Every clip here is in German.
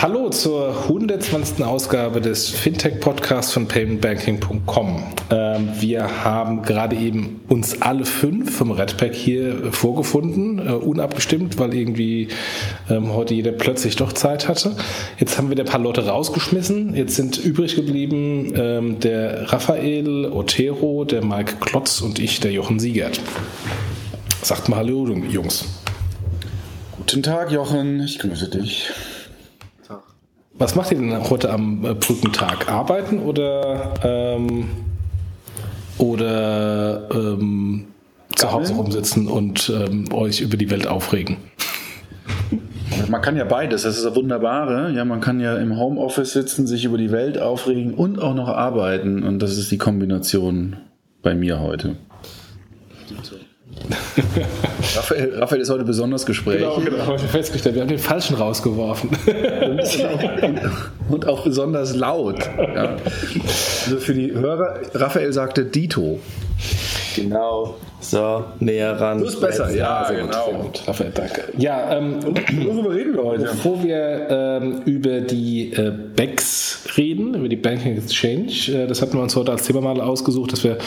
Hallo zur 120. Ausgabe des Fintech-Podcasts von paymentbanking.com. Ähm, wir haben gerade eben uns alle fünf vom Redpack hier vorgefunden, äh, unabgestimmt, weil irgendwie ähm, heute jeder plötzlich doch Zeit hatte. Jetzt haben wir ein paar Leute rausgeschmissen. Jetzt sind übrig geblieben ähm, der Raphael Otero, der Mike Klotz und ich, der Jochen Siegert. Sagt mal Hallo, Jungs. Guten Tag, Jochen. Ich grüße dich. Was macht ihr denn heute am äh, Brückentag? Arbeiten oder, ähm, oder ähm, zu Hause rumsitzen und ähm, euch über die Welt aufregen? Man kann ja beides, das ist das Wunderbare. Ja, man kann ja im Homeoffice sitzen, sich über die Welt aufregen und auch noch arbeiten. Und das ist die Kombination bei mir heute. Raphael, Raphael, ist heute besonders gesprächig. Genau, genau, ich festgestellt. Wir haben den Falschen rausgeworfen. Und, und auch besonders laut. Ja. Also für die Hörer, Raphael sagte Dito. Genau. So, näher ran. Du bist besser, ja, sehr genau. Gut, sehr gut. Raphael, danke. Ja, ähm, worüber reden wir heute? Bevor wir ähm, über die äh, BEX reden, über die Banking Exchange, äh, das hatten wir uns heute als Thema mal ausgesucht, dass wir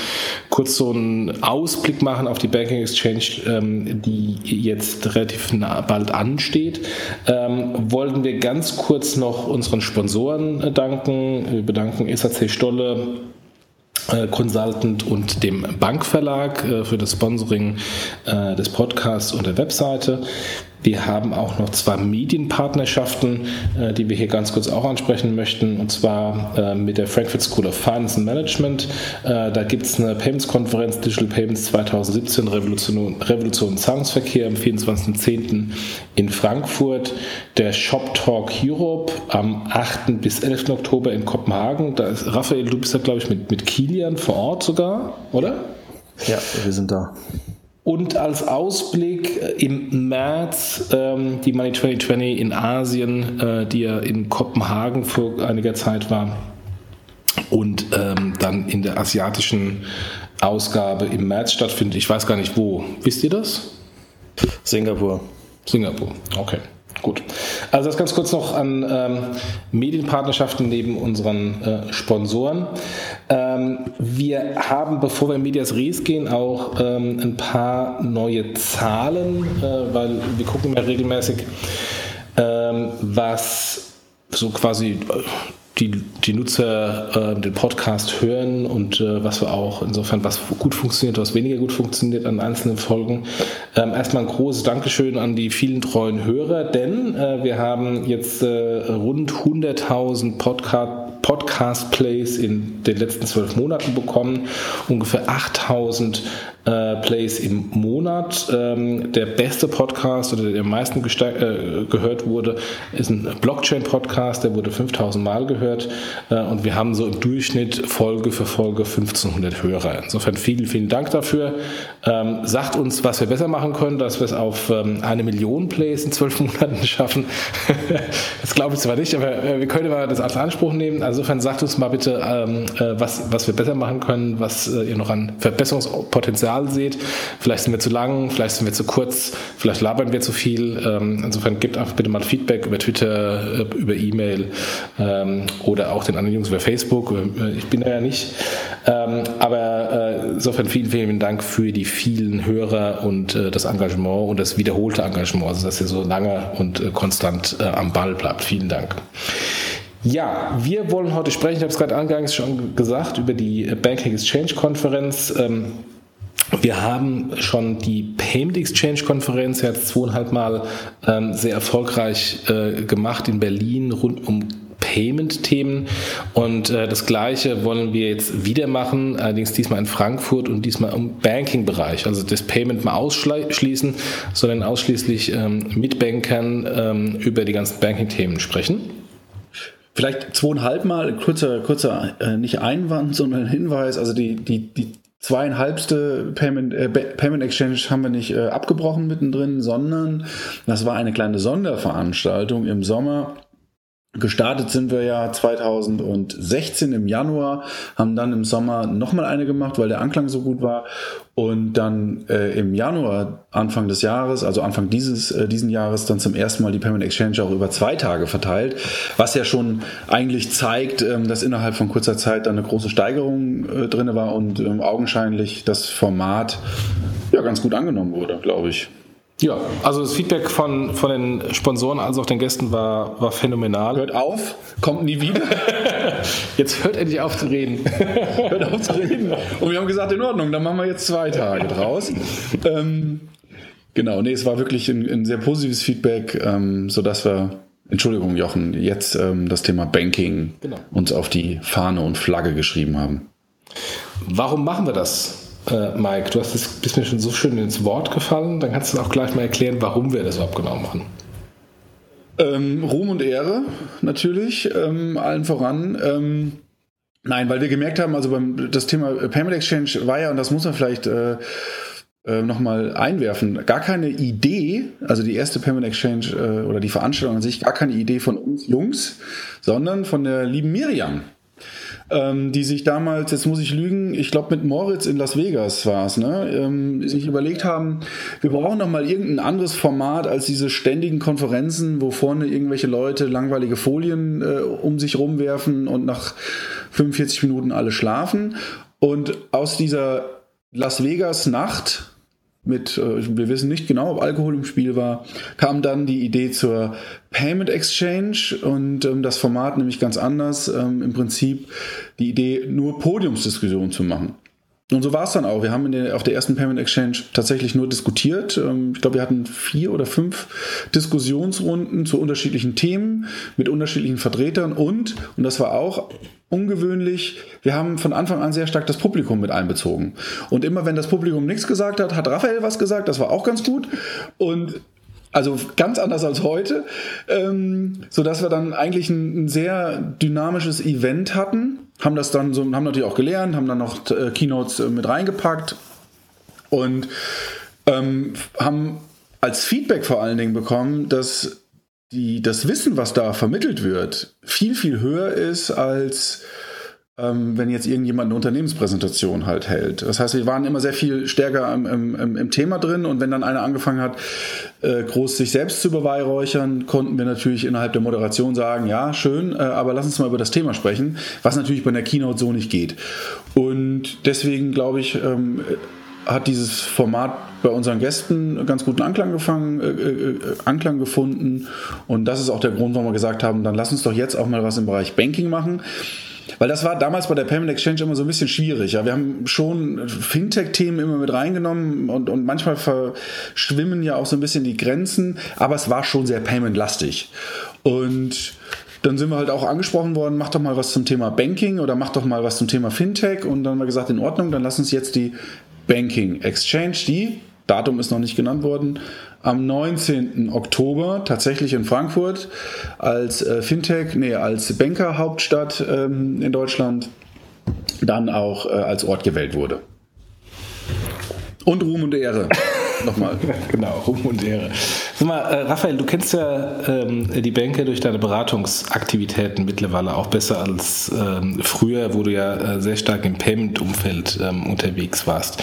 kurz so einen Ausblick machen auf die Banking Exchange, ähm, die jetzt relativ nah, bald ansteht. Ähm, wollten wir ganz kurz noch unseren Sponsoren äh, danken. Wir bedanken SAC Stolle, Consultant und dem Bankverlag äh, für das Sponsoring äh, des Podcasts und der Webseite. Wir haben auch noch zwei Medienpartnerschaften, äh, die wir hier ganz kurz auch ansprechen möchten, und zwar äh, mit der Frankfurt School of Finance and Management. Äh, da gibt es eine Payments-Konferenz Digital Payments 2017, Revolution, Revolution Zahlungsverkehr am 24.10. in Frankfurt. Der Shop Talk Europe am 8. bis 11. Oktober in Kopenhagen. Da ist Raphael, du bist da, glaube ich, mit, mit Kilian vor Ort sogar, oder? Ja, wir sind da. Und als Ausblick äh, im März ähm, die Money 2020 in Asien, äh, die ja in Kopenhagen vor einiger Zeit war. Und ähm, dann in der asiatischen Ausgabe im März stattfindet. Ich weiß gar nicht wo. Wisst ihr das? Singapur. Singapur, okay. Gut. Also das ganz kurz noch an ähm, Medienpartnerschaften neben unseren äh, Sponsoren. Ähm, wir haben, bevor wir in Medias Res gehen, auch ähm, ein paar neue Zahlen, äh, weil wir gucken ja regelmäßig, ähm, was so quasi die, die Nutzer äh, den Podcast hören und äh, was wir auch insofern, was gut funktioniert, was weniger gut funktioniert an einzelnen Folgen. Ähm, erstmal ein großes Dankeschön an die vielen treuen Hörer, denn äh, wir haben jetzt äh, rund 100.000 Podcast Podcast-Plays in den letzten zwölf Monaten bekommen, ungefähr 8000 äh, Plays im Monat. Ähm, der beste Podcast oder der am meisten äh, gehört wurde, ist ein Blockchain-Podcast, der wurde 5000 Mal gehört äh, und wir haben so im Durchschnitt Folge für Folge 1500 Hörer. Insofern vielen, vielen Dank dafür. Ähm, sagt uns, was wir besser machen können, dass wir es auf ähm, eine Million Plays in zwölf Monaten schaffen. das glaube ich zwar nicht, aber äh, wir können mal das als Anspruch nehmen. Also insofern sagt uns mal bitte, ähm, äh, was, was wir besser machen können, was ihr noch an Verbesserungspotenzial Potenzial seht. Vielleicht sind wir zu lang, vielleicht sind wir zu kurz, vielleicht labern wir zu viel. Insofern gebt einfach bitte mal Feedback über Twitter, über E-Mail oder auch den anderen Jungs über Facebook. Äh, ich bin da ja nicht. Ähm, aber äh, insofern vielen, vielen Dank für die vielen Hörer und das Engagement und das wiederholte Engagement, also dass ihr so lange und konstant am Ball bleibt. Vielen Dank. Ja, wir wollen heute sprechen, ich habe es gerade angangs schon gesagt, über die Banking Exchange Konferenz. Wir haben schon die Payment Exchange Konferenz jetzt zweieinhalb Mal ähm, sehr erfolgreich äh, gemacht in Berlin rund um Payment-Themen. Und äh, das Gleiche wollen wir jetzt wieder machen, allerdings diesmal in Frankfurt und diesmal im Banking-Bereich. Also das Payment mal ausschließen, sondern ausschließlich ähm, mit Bankern ähm, über die ganzen Banking-Themen sprechen. Vielleicht zweieinhalb Mal, kurzer, kurzer, äh, nicht Einwand, sondern Hinweis. Also die, die, die zweieinhalbste Payment, äh, Payment Exchange haben wir nicht äh, abgebrochen mittendrin, sondern das war eine kleine Sonderveranstaltung im Sommer Gestartet sind wir ja 2016 im Januar, haben dann im Sommer nochmal eine gemacht, weil der Anklang so gut war. Und dann äh, im Januar, Anfang des Jahres, also Anfang dieses äh, diesen Jahres, dann zum ersten Mal die Payment Exchange auch über zwei Tage verteilt, was ja schon eigentlich zeigt, ähm, dass innerhalb von kurzer Zeit dann eine große Steigerung äh, drin war und ähm, augenscheinlich das Format ja ganz gut angenommen wurde, glaube ich. Ja, also das Feedback von, von den Sponsoren als auch den Gästen war, war phänomenal. Hört auf, kommt nie wieder. Jetzt hört endlich auf zu reden. hört auf zu reden. Und wir haben gesagt, in Ordnung, dann machen wir jetzt zwei Tage draus. Ähm, genau, nee, es war wirklich ein, ein sehr positives Feedback, ähm, sodass wir, Entschuldigung Jochen, jetzt ähm, das Thema Banking genau. uns auf die Fahne und Flagge geschrieben haben. Warum machen wir das? Äh, Mike, du hast es, bist mir schon so schön ins Wort gefallen, dann kannst du auch gleich mal erklären, warum wir das überhaupt genau machen. Ähm, Ruhm und Ehre natürlich, ähm, allen voran. Ähm, nein, weil wir gemerkt haben, also beim, das Thema Payment Exchange war ja, und das muss man vielleicht äh, äh, nochmal einwerfen, gar keine Idee, also die erste Payment Exchange äh, oder die Veranstaltung an sich, gar keine Idee von uns Jungs, sondern von der lieben Miriam ähm, die sich damals, jetzt muss ich lügen, ich glaube mit Moritz in Las Vegas war es, ne, ähm, sich überlegt haben, wir brauchen noch mal irgendein anderes Format als diese ständigen Konferenzen, wo vorne irgendwelche Leute langweilige Folien äh, um sich rumwerfen und nach 45 Minuten alle schlafen. Und aus dieser Las Vegas Nacht mit, äh, wir wissen nicht genau, ob Alkohol im Spiel war, kam dann die Idee zur Payment Exchange und ähm, das Format nämlich ganz anders. Ähm, Im Prinzip die Idee, nur Podiumsdiskussionen zu machen. Und so war es dann auch. Wir haben der, auf der ersten Payment Exchange tatsächlich nur diskutiert. Ähm, ich glaube, wir hatten vier oder fünf Diskussionsrunden zu unterschiedlichen Themen mit unterschiedlichen Vertretern und, und das war auch ungewöhnlich, wir haben von Anfang an sehr stark das Publikum mit einbezogen. Und immer wenn das Publikum nichts gesagt hat, hat Raphael was gesagt, das war auch ganz gut. Und also ganz anders als heute, ähm, so dass wir dann eigentlich ein, ein, sehr dynamisches Event hatten, haben das dann so, haben natürlich auch gelernt, haben dann noch äh, Keynotes äh, mit reingepackt. Und ähm, haben als Feedback vor allen Dingen bekommen, dass die, das Wissen, was da vermittelt wird, viel, viel höher ist als ähm, wenn jetzt irgendjemand eine Unternehmenspräsentation halt hält. Das heißt, wir waren immer sehr viel stärker im, im, im Thema drin und wenn dann einer angefangen hat, äh, groß sich selbst zu beweihräuchern, konnten wir natürlich innerhalb der Moderation sagen, ja, schön, äh, aber lass uns mal über das Thema sprechen, was natürlich bei einer Keynote so nicht geht. Und deswegen glaube ich, ähm, hat dieses Format bei unseren Gästen ganz guten Anklang, gefangen, äh, äh, Anklang gefunden. Und das ist auch der Grund, warum wir gesagt haben, dann lass uns doch jetzt auch mal was im Bereich Banking machen. Weil das war damals bei der Payment Exchange immer so ein bisschen schwierig. Ja, wir haben schon Fintech-Themen immer mit reingenommen und, und manchmal verschwimmen ja auch so ein bisschen die Grenzen, aber es war schon sehr Payment-lastig. Und dann sind wir halt auch angesprochen worden, mach doch mal was zum Thema Banking oder mach doch mal was zum Thema Fintech. Und dann haben wir gesagt, in Ordnung, dann lass uns jetzt die Banking Exchange, die, Datum ist noch nicht genannt worden, am 19. Oktober tatsächlich in Frankfurt als äh, Fintech, nee, als Banker-Hauptstadt ähm, in Deutschland dann auch äh, als Ort gewählt wurde. Und Ruhm und Ehre. Nochmal. genau, Ruhm und Ehre. Sag mal, äh, Raphael, du kennst ja ähm, die Banker durch deine Beratungsaktivitäten mittlerweile auch besser als ähm, früher, wo du ja äh, sehr stark im Payment-Umfeld ähm, unterwegs warst.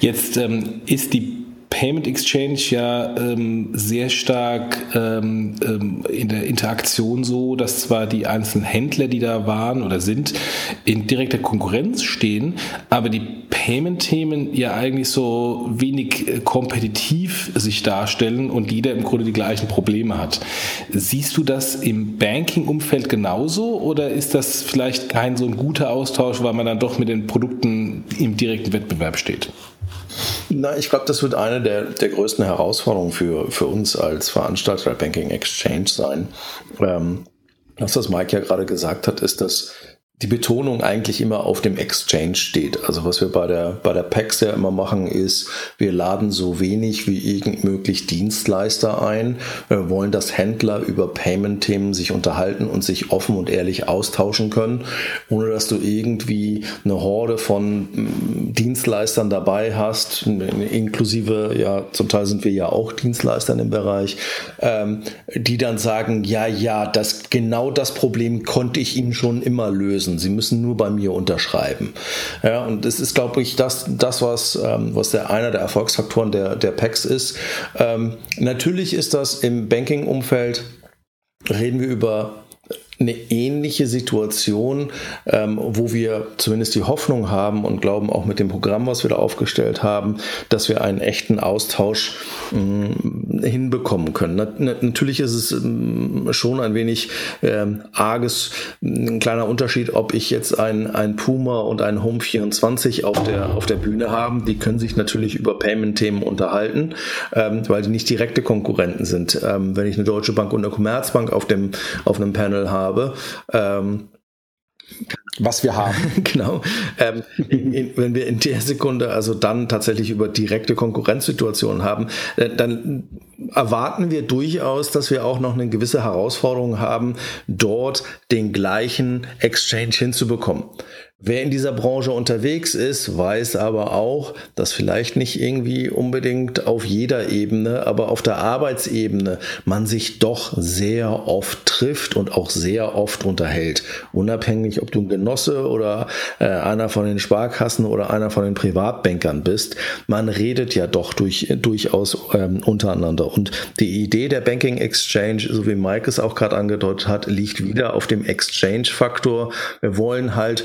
Jetzt ähm, ist die Payment Exchange ja ähm, sehr stark ähm, ähm, in der Interaktion so, dass zwar die einzelnen Händler, die da waren oder sind, in direkter Konkurrenz stehen, aber die Payment-Themen ja eigentlich so wenig äh, kompetitiv sich darstellen und jeder im Grunde die gleichen Probleme hat. Siehst du das im Banking-Umfeld genauso oder ist das vielleicht kein so ein guter Austausch, weil man dann doch mit den Produkten im direkten Wettbewerb steht? Na, ich glaube, das wird eine der, der größten Herausforderungen für, für uns als Veranstalter der Banking Exchange sein. Ähm, das, was Mike ja gerade gesagt hat, ist, dass die Betonung eigentlich immer auf dem Exchange steht. Also was wir bei der, bei der PAX ja immer machen, ist, wir laden so wenig wie irgend möglich Dienstleister ein, wir wollen, dass Händler über Payment-Themen sich unterhalten und sich offen und ehrlich austauschen können, ohne dass du irgendwie eine Horde von mm, Dienstleistern dabei hast, inklusive, ja, zum Teil sind wir ja auch Dienstleister im Bereich, ähm, die dann sagen, ja, ja, das, genau das Problem konnte ich Ihnen schon immer lösen müssen. Sie müssen nur bei mir unterschreiben. Ja, und das ist, glaube ich, das, das was, ähm, was der, einer der Erfolgsfaktoren der, der PEX ist. Ähm, natürlich ist das im Banking-Umfeld, reden wir über eine ähnliche Situation, ähm, wo wir zumindest die Hoffnung haben und glauben auch mit dem Programm, was wir da aufgestellt haben, dass wir einen echten Austausch äh, hinbekommen können. Na, na, natürlich ist es ähm, schon ein wenig ähm, arges, ein kleiner Unterschied, ob ich jetzt ein, ein Puma und ein Home 24 auf der, auf der Bühne haben. Die können sich natürlich über Payment-Themen unterhalten, ähm, weil die nicht direkte Konkurrenten sind. Ähm, wenn ich eine Deutsche Bank und eine Commerzbank auf dem auf einem Panel habe, habe. Ähm, was wir haben. genau. Ähm, in, in, wenn wir in der Sekunde also dann tatsächlich über direkte Konkurrenzsituationen haben, äh, dann erwarten wir durchaus, dass wir auch noch eine gewisse Herausforderung haben, dort den gleichen Exchange hinzubekommen. Wer in dieser Branche unterwegs ist, weiß aber auch, dass vielleicht nicht irgendwie unbedingt auf jeder Ebene, aber auf der Arbeitsebene man sich doch sehr oft trifft und auch sehr oft unterhält. Unabhängig, ob du ein Genosse oder äh, einer von den Sparkassen oder einer von den Privatbankern bist, man redet ja doch durch, durchaus ähm, untereinander. Und die Idee der Banking Exchange, so wie Mike es auch gerade angedeutet hat, liegt wieder auf dem Exchange-Faktor. Wir wollen halt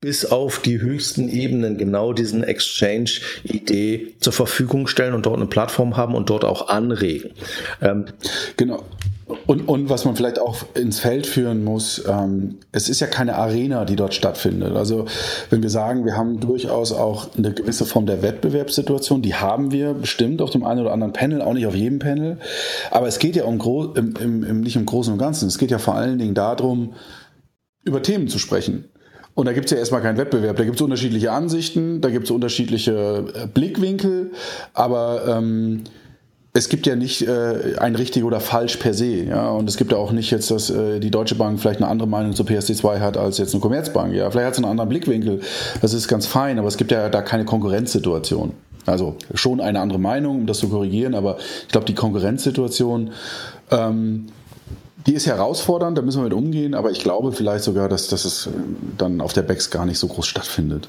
bis auf die höchsten Ebenen genau diesen Exchange-Idee zur Verfügung stellen und dort eine Plattform haben und dort auch anregen. Ähm, genau. Und, und was man vielleicht auch ins Feld führen muss, ähm, es ist ja keine Arena, die dort stattfindet. Also wenn wir sagen, wir haben durchaus auch eine gewisse Form der Wettbewerbssituation, die haben wir bestimmt auf dem einen oder anderen Panel, auch nicht auf jedem Panel. Aber es geht ja um im, im, im, nicht im Großen und Ganzen. Es geht ja vor allen Dingen darum, über Themen zu sprechen. Und da gibt es ja erstmal keinen Wettbewerb. Da gibt es unterschiedliche Ansichten, da gibt es unterschiedliche äh, Blickwinkel, aber ähm, es gibt ja nicht äh, ein richtig oder falsch per se. Ja? Und es gibt ja auch nicht jetzt, dass äh, die Deutsche Bank vielleicht eine andere Meinung zur PSD2 hat als jetzt eine Commerzbank. Ja? Vielleicht hat sie einen anderen Blickwinkel. Das ist ganz fein, aber es gibt ja da keine Konkurrenzsituation. Also schon eine andere Meinung, um das zu korrigieren, aber ich glaube, die Konkurrenzsituation ähm, die ist herausfordernd, da müssen wir mit umgehen, aber ich glaube vielleicht sogar, dass, dass es dann auf der BEX gar nicht so groß stattfindet.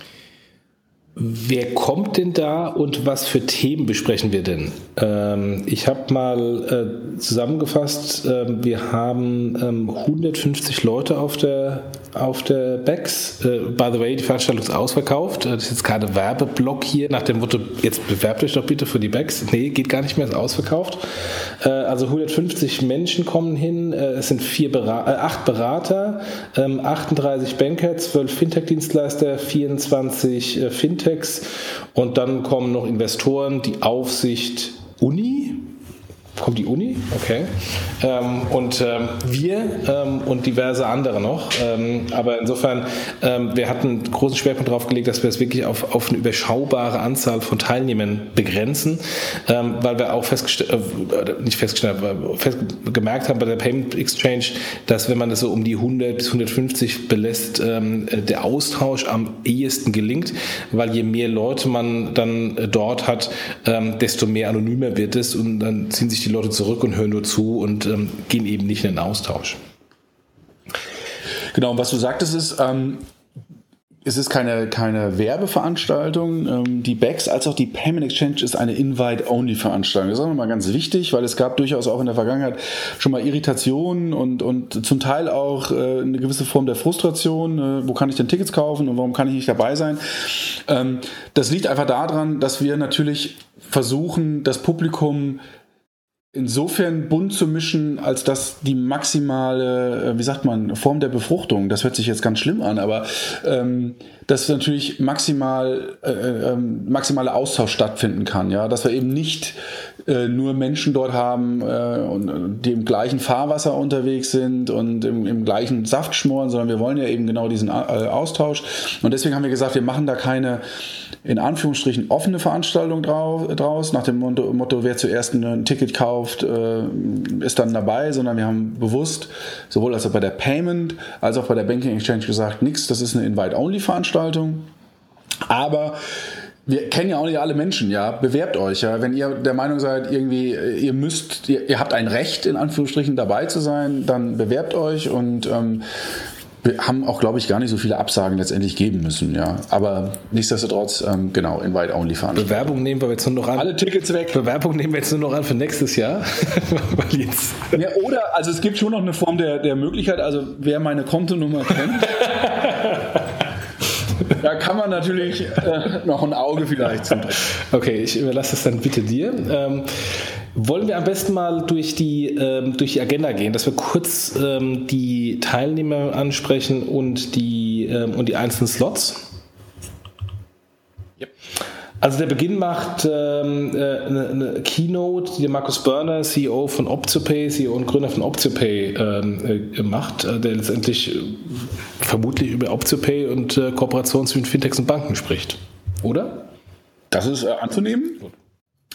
Wer kommt denn da und was für Themen besprechen wir denn? Ähm, ich habe mal äh, zusammengefasst, äh, wir haben ähm, 150 Leute auf der, auf der BEX. Äh, by the way, die Veranstaltung ist ausverkauft. Äh, das ist jetzt keine Werbeblock hier nach dem Motto, jetzt bewerbt euch doch bitte für die BEX. Nee, geht gar nicht mehr, ist ausverkauft. Äh, also 150 Menschen kommen hin, äh, es sind vier Bera acht Berater, 38 ähm, Banker, 12 Fintech-Dienstleister, 24 Fintech Fintechs und dann kommen noch Investoren, die Aufsicht Uni, kommt die Uni, okay. Ähm, und ähm, wir ähm, und diverse andere noch. Ähm, aber insofern, ähm, wir hatten großen Schwerpunkt darauf gelegt, dass wir es wirklich auf, auf eine überschaubare Anzahl von Teilnehmern begrenzen, ähm, weil wir auch festgestellt, äh, nicht festgestellt, aber fest, gemerkt haben bei der Payment Exchange, dass wenn man das so um die 100 bis 150 belässt, der Austausch am ehesten gelingt, weil je mehr Leute man dann äh, dort hat, desto mehr anonymer wird es und dann ziehen sich die die Leute zurück und hören nur zu und ähm, gehen eben nicht in den Austausch. Genau, und was du sagtest ist, ähm, es ist keine, keine Werbeveranstaltung. Ähm, die BEX als auch die Payment Exchange ist eine Invite-Only-Veranstaltung. Das ist auch nochmal ganz wichtig, weil es gab durchaus auch in der Vergangenheit schon mal Irritationen und, und zum Teil auch äh, eine gewisse Form der Frustration. Äh, wo kann ich denn Tickets kaufen und warum kann ich nicht dabei sein? Ähm, das liegt einfach daran, dass wir natürlich versuchen, das Publikum insofern bunt zu mischen, als dass die maximale, äh, wie sagt man, Form der Befruchtung, das hört sich jetzt ganz schlimm an, aber ähm, dass natürlich maximal, äh, äh, maximale Austausch stattfinden kann, ja, dass wir eben nicht äh, nur Menschen dort haben, äh, und, die im gleichen Fahrwasser unterwegs sind und im, im, gleichen Saft schmoren, sondern wir wollen ja eben genau diesen äh, Austausch. Und deswegen haben wir gesagt, wir machen da keine in Anführungsstrichen offene Veranstaltung draus, nach dem Motto, Motto wer zuerst ein Ticket kauft, äh, ist dann dabei, sondern wir haben bewusst sowohl als auch bei der Payment als auch bei der Banking Exchange gesagt, nichts, das ist eine Invite-Only-Veranstaltung. Aber wir kennen ja auch nicht alle Menschen, ja. Bewerbt euch, ja. Wenn ihr der Meinung seid, irgendwie, ihr müsst, ihr, ihr habt ein Recht, in Anführungsstrichen dabei zu sein, dann bewerbt euch und ähm, wir haben auch, glaube ich, gar nicht so viele Absagen letztendlich geben müssen, ja. Aber nichtsdestotrotz, ähm, genau, Invite-Only fahren. Bewerbung nehmen wir jetzt nur noch an. Alle Tickets weg. Bewerbung nehmen wir jetzt nur noch an für nächstes Jahr. ja, oder, also es gibt schon noch eine Form der, der Möglichkeit, also wer meine Kontonummer kennt. da kann man natürlich äh, noch ein Auge vielleicht zudrücken. Okay, ich überlasse es dann bitte dir. Ähm, wollen wir am besten mal durch die, ähm, durch die Agenda gehen, dass wir kurz ähm, die Teilnehmer ansprechen und die, ähm, und die einzelnen Slots? Also der Beginn macht ähm, äh, eine, eine, Keynote, die der Markus Börner, CEO von OptioPay, CEO und Gründer von OptioPay ähm, äh, macht, äh, der letztendlich äh, vermutlich über OptioPay und äh, Kooperationen zwischen Fintechs und Banken spricht. Oder? Das ist äh, anzunehmen. Gut.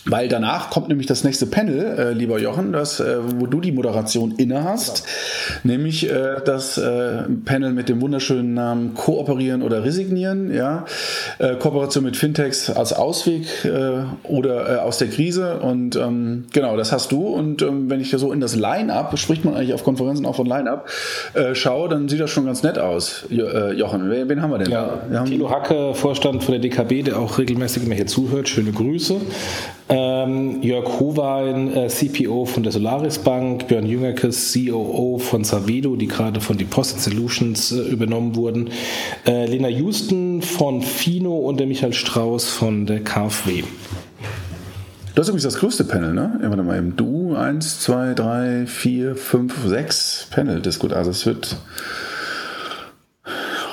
Weil danach kommt nämlich das nächste Panel, äh, lieber Jochen, das, äh, wo du die Moderation inne hast, ja. nämlich äh, das äh, Panel mit dem wunderschönen Namen Kooperieren oder Resignieren, ja, äh, Kooperation mit Fintechs als Ausweg äh, oder aus der Krise und ähm, genau, das hast du und ähm, wenn ich da so in das Line-Up, spricht man eigentlich auf Konferenzen auch von Line-Up, schaue, dann sieht das schon ganz nett aus, jo Jochen. Wen, wen, haben wir denn? Ja, wir haben Thilo Hacke, Vorstand von der DKB, der auch regelmäßig immer hier zuhört, schöne Grüße. Ähm, Jörg Howein, äh, CPO von der Solaris Bank, Björn Jüngerkes, COO von Savedo, die gerade von Deposit Solutions äh, übernommen wurden, äh, Lena Houston von Fino und der Michael Strauß von der KfW. Das ist übrigens das größte Panel, ne? Warte mal eben. Du, eins, zwei, drei, vier, fünf, sechs Panel. Das ist gut. Also es wird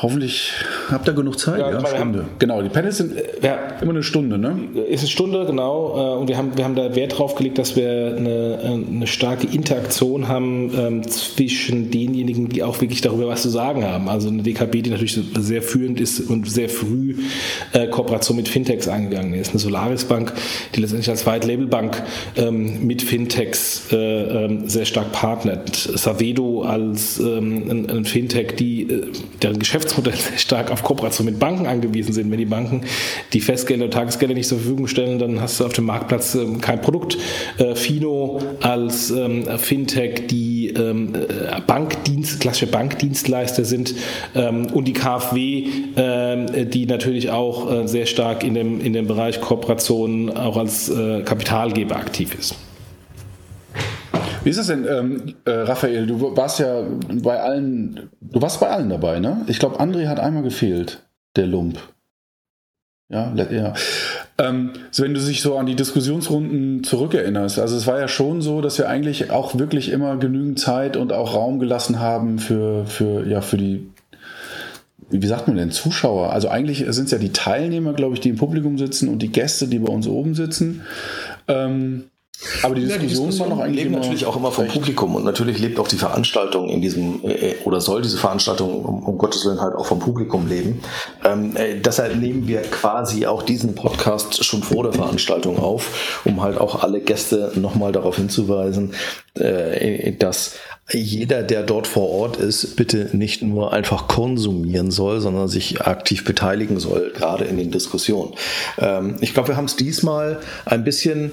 hoffentlich habt ihr genug Zeit. Ja, ja Stunde. Haben, genau, die Panels sind ja, immer eine Stunde, ne? Ist eine Stunde, genau. Äh, und wir haben, wir haben da Wert drauf gelegt, dass wir eine, eine starke Interaktion haben ähm, zwischen denjenigen, die auch wirklich darüber was zu sagen haben. Also eine DKB, die natürlich sehr führend ist und sehr früh äh, Kooperation mit Fintechs eingegangen ist. Eine Solaris Bank, die letztendlich als White Label Bank ähm, mit Fintechs äh, ähm, sehr stark partnert. Savedo als ähm, ein, ein, Fintech, die äh, deren Geschäftsmodell sehr stark auf Kooperation mit Banken angewiesen sind. Wenn die Banken die Festgelder und Tagesgelder nicht zur Verfügung stellen, dann hast du auf dem Marktplatz ähm, kein Produkt. Äh, Fino als ähm, Fintech, die ähm, äh, Bankdienst, klassische Bankdienstleister sind und die KfW, die natürlich auch äh, sehr stark in dem, in dem Bereich Kooperation auch als Kapitalgeber aktiv ist. Wie ist das denn, ähm, äh, Raphael? Du warst ja bei allen, du warst bei allen dabei, ne? Ich glaube, André hat einmal gefehlt, der Lump. Ja, ja. Ähm, so wenn du dich so an die Diskussionsrunden zurückerinnerst, also es war ja schon so, dass wir eigentlich auch wirklich immer genügend Zeit und auch Raum gelassen haben für, für, ja, für die, wie sagt man denn, Zuschauer. Also eigentlich sind es ja die Teilnehmer, glaube ich, die im Publikum sitzen und die Gäste, die bei uns oben sitzen. Ähm, aber die Diskussion, ja, die Diskussion noch eigentlich lebt natürlich auch immer vom recht. Publikum und natürlich lebt auch die Veranstaltung in diesem äh, oder soll diese Veranstaltung um, um, Gottes Willen halt auch vom Publikum leben. Ähm, äh, deshalb nehmen wir quasi auch diesen Podcast schon vor der Veranstaltung auf, um halt auch alle Gäste nochmal darauf hinzuweisen, äh, dass jeder, der dort vor Ort ist, bitte nicht nur einfach konsumieren soll, sondern sich aktiv beteiligen soll, gerade in den Diskussionen. Ähm, ich glaube, wir haben es diesmal ein bisschen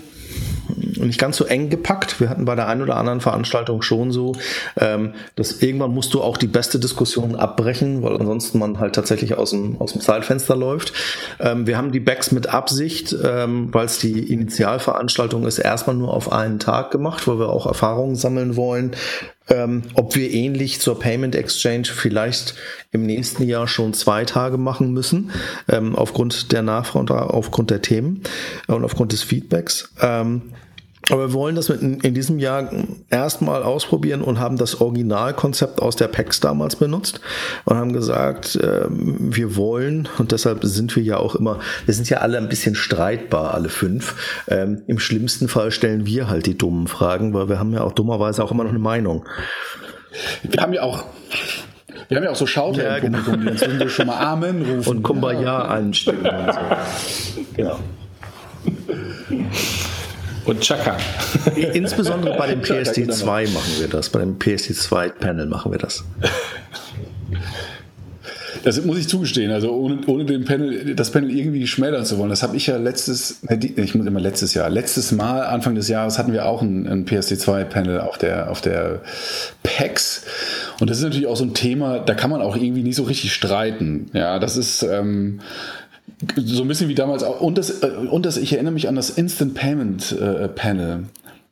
nicht ganz so eng gepackt. Wir hatten bei der einen oder anderen Veranstaltung schon so, ähm, dass irgendwann musst du auch die beste Diskussion abbrechen, weil ansonsten man halt tatsächlich aus dem, aus dem Zeitfenster läuft. Ähm, wir haben die Backs mit Absicht, ähm, weil es die Initialveranstaltung ist, erstmal nur auf einen Tag gemacht, weil wir auch Erfahrungen sammeln wollen. Ähm, ob wir ähnlich zur Payment Exchange vielleicht im nächsten Jahr schon zwei Tage machen müssen, ähm, aufgrund der Nachfrage und aufgrund der Themen und aufgrund des Feedbacks. Ähm, Aber wir wollen das in, in diesem Jahr erstmal ausprobieren und haben das Originalkonzept aus der PEX damals benutzt und haben gesagt, äh, wir wollen, und deshalb sind wir ja auch immer, wir sind ja alle ein bisschen streitbar, alle fünf. Ähm, Im schlimmsten Fall stellen wir halt die dummen Fragen, weil wir haben ja auch dummerweise auch immer noch eine Meinung. Wir haben ja auch wir haben ja auch so Schauter ja, im Publikum, genau. uns wir schon mal Amen rufen. Und Kumbaya ja. anstimmen und so. Genau. Und Chaka. Insbesondere bei dem PSD2 machen wir das. Bei dem PSD2-Panel machen wir das. Das muss ich zugestehen. Also ohne, ohne den Panel, das Panel irgendwie schmälern zu wollen. Das habe ich ja letztes, ich muss immer letztes Jahr, letztes Mal, Anfang des Jahres hatten wir auch ein, ein PSD2-Panel auf der, auf der PAX. Und das ist natürlich auch so ein Thema, da kann man auch irgendwie nicht so richtig streiten. Ja, das ist, ähm, so ein bisschen wie damals auch. Und das, äh, und das, ich erinnere mich an das Instant Payment äh, Panel.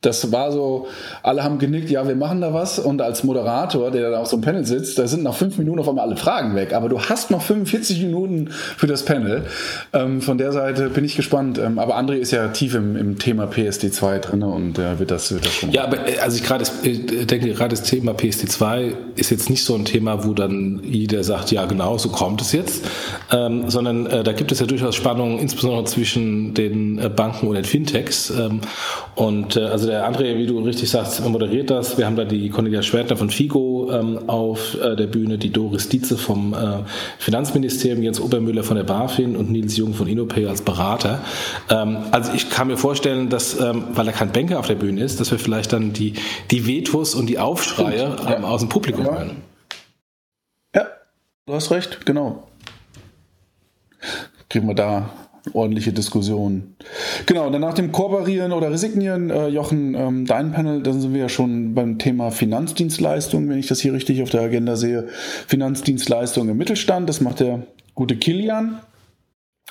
Das war so, alle haben genickt, ja, wir machen da was. Und als Moderator, der da auf so einem Panel sitzt, da sind nach fünf Minuten auf einmal alle Fragen weg. Aber du hast noch 45 Minuten für das Panel. Ähm, von der Seite bin ich gespannt. Ähm, aber André ist ja tief im, im Thema PSD2 drin und äh, wird, das, wird das schon. Ja, aber äh, also ich gerade äh, denke, gerade das Thema PSD2 ist jetzt nicht so ein Thema, wo dann jeder sagt, ja genau, so kommt es jetzt. Ähm, sondern äh, da gibt es ja durchaus Spannungen, insbesondere zwischen den äh, Banken und den Fintechs. Ähm, und äh, also der der André, wie du richtig sagst, moderiert das. Wir haben da die Cornelia Schwertner von FIGO ähm, auf äh, der Bühne, die Doris Dietze vom äh, Finanzministerium, Jens Obermüller von der BaFin und Nils Jung von InnoPay als Berater. Ähm, also ich kann mir vorstellen, dass, ähm, weil er kein Banker auf der Bühne ist, dass wir vielleicht dann die, die Vetos und die Aufschreie ja. aus dem Publikum ja. hören. Ja, du hast recht, genau. Kriegen wir da ordentliche Diskussion. Genau, dann nach dem Kooperieren oder Resignieren, äh, Jochen, ähm, dein Panel, dann sind wir ja schon beim Thema Finanzdienstleistung, wenn ich das hier richtig auf der Agenda sehe. Finanzdienstleistung im Mittelstand, das macht der gute Kilian.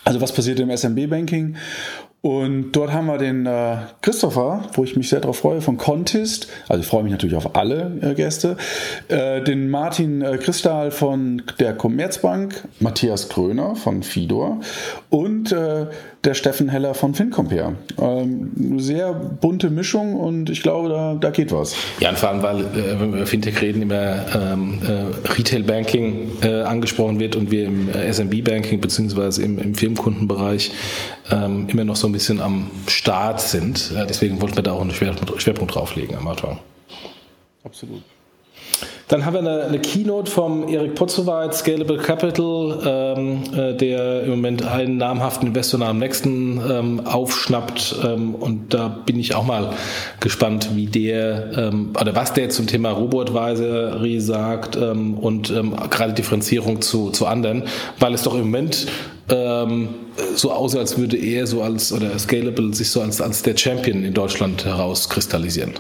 Also was passiert im SMB-Banking? Und dort haben wir den äh, Christopher, wo ich mich sehr darauf freue, von Contist. Also ich freue mich natürlich auf alle äh, Gäste. Äh, den Martin äh, Christal von der Commerzbank, Matthias Kröner von Fidor und äh, der Steffen Heller von FinCompare. Ähm, sehr bunte Mischung und ich glaube, da, da geht was. Ja, und vor allem, weil, äh, wenn wir über Fintech reden, immer ähm, äh, Retail Banking äh, angesprochen wird und wir im äh, SMB Banking beziehungsweise im, im Firmenkundenbereich ähm, immer noch so ein bisschen am Start sind. Äh, deswegen wollten wir da auch einen Schwerpunkt, Schwerpunkt drauflegen am Anfang. Absolut. Dann haben wir eine, eine Keynote vom Erik Potzowait, Scalable Capital, ähm, äh, der im Moment einen namhaften Investor nach dem nächsten ähm, aufschnappt. Ähm, und da bin ich auch mal gespannt, wie der ähm, oder was der zum Thema Robotadvisory sagt ähm, und ähm, gerade Differenzierung zu, zu anderen, weil es doch im Moment so aussieht, als würde er so als oder Scalable sich so als, als der Champion in Deutschland herauskristallisieren.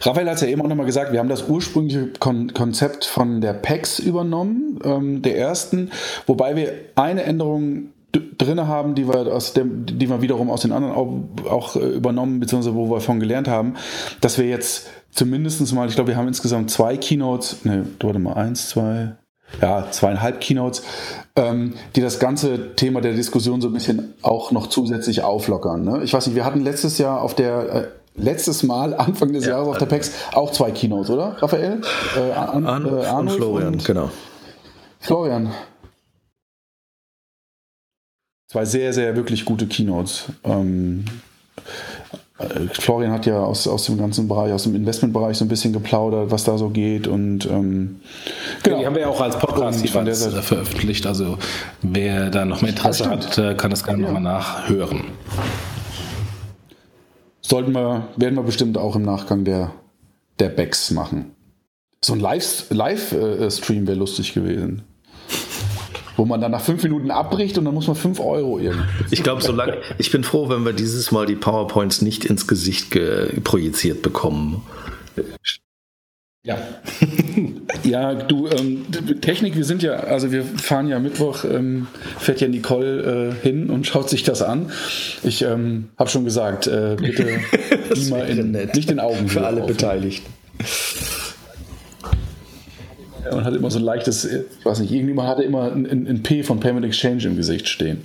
Raphael hat es ja eben auch nochmal gesagt, wir haben das ursprüngliche Kon Konzept von der PEX übernommen, ähm, der ersten, wobei wir eine Änderung drin haben, die wir, aus dem, die wir wiederum aus den anderen auch, auch äh, übernommen, beziehungsweise wo wir davon gelernt haben, dass wir jetzt zumindest mal, ich glaube, wir haben insgesamt zwei Keynotes, ne, warte mal, eins, zwei, ja, zweieinhalb Keynotes, ähm, die das ganze Thema der Diskussion so ein bisschen auch noch zusätzlich auflockern. Ne? Ich weiß nicht, wir hatten letztes Jahr auf der äh, letztes Mal, Anfang des ja, Jahres auf der PEX, auch zwei Keynotes, oder? Raphael? Äh, An, An äh, Arnold und Florian, und genau. Florian. Zwei sehr, sehr wirklich gute Keynotes. Ähm, äh, Florian hat ja aus, aus dem ganzen Bereich, aus dem Investmentbereich so ein bisschen geplaudert, was da so geht und ähm, genau. Die haben wir ja auch als Podcast veröffentlicht, also wer da noch mehr Interesse hat, äh, kann das gerne ja. nochmal nachhören sollten wir, werden wir bestimmt auch im Nachgang der, der Backs machen. So ein Live-Stream Live, äh, wäre lustig gewesen. Wo man dann nach fünf Minuten abbricht und dann muss man fünf Euro irgendwie. Ich glaube, solange, ich bin froh, wenn wir dieses Mal die PowerPoints nicht ins Gesicht projiziert bekommen. Ja. ja, du, ähm, Technik, wir sind ja, also wir fahren ja Mittwoch, ähm, fährt ja Nicole äh, hin und schaut sich das an. Ich ähm, habe schon gesagt, äh, bitte mal in, nicht in Augen. Für alle auf. Beteiligten. Und hat immer so ein leichtes, ich weiß nicht, irgendjemand hatte immer ein, ein, ein P von Payment Exchange im Gesicht stehen.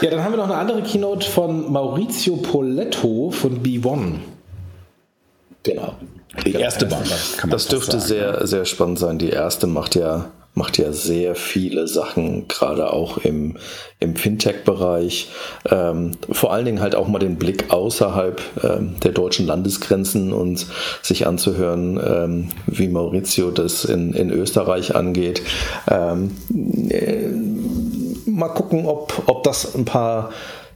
Ja, dann haben wir noch eine andere Keynote von Maurizio Poletto von B1. Genau. Die erste Bank. das dürfte sehr, sehr spannend sein. Die erste macht ja macht ja sehr viele Sachen, gerade auch im, im Fintech-Bereich. Ähm, vor allen Dingen halt auch mal den Blick außerhalb ähm, der deutschen Landesgrenzen und sich anzuhören, ähm, wie Maurizio das in, in Österreich angeht. Ähm, äh, mal gucken, ob, ob das ein paar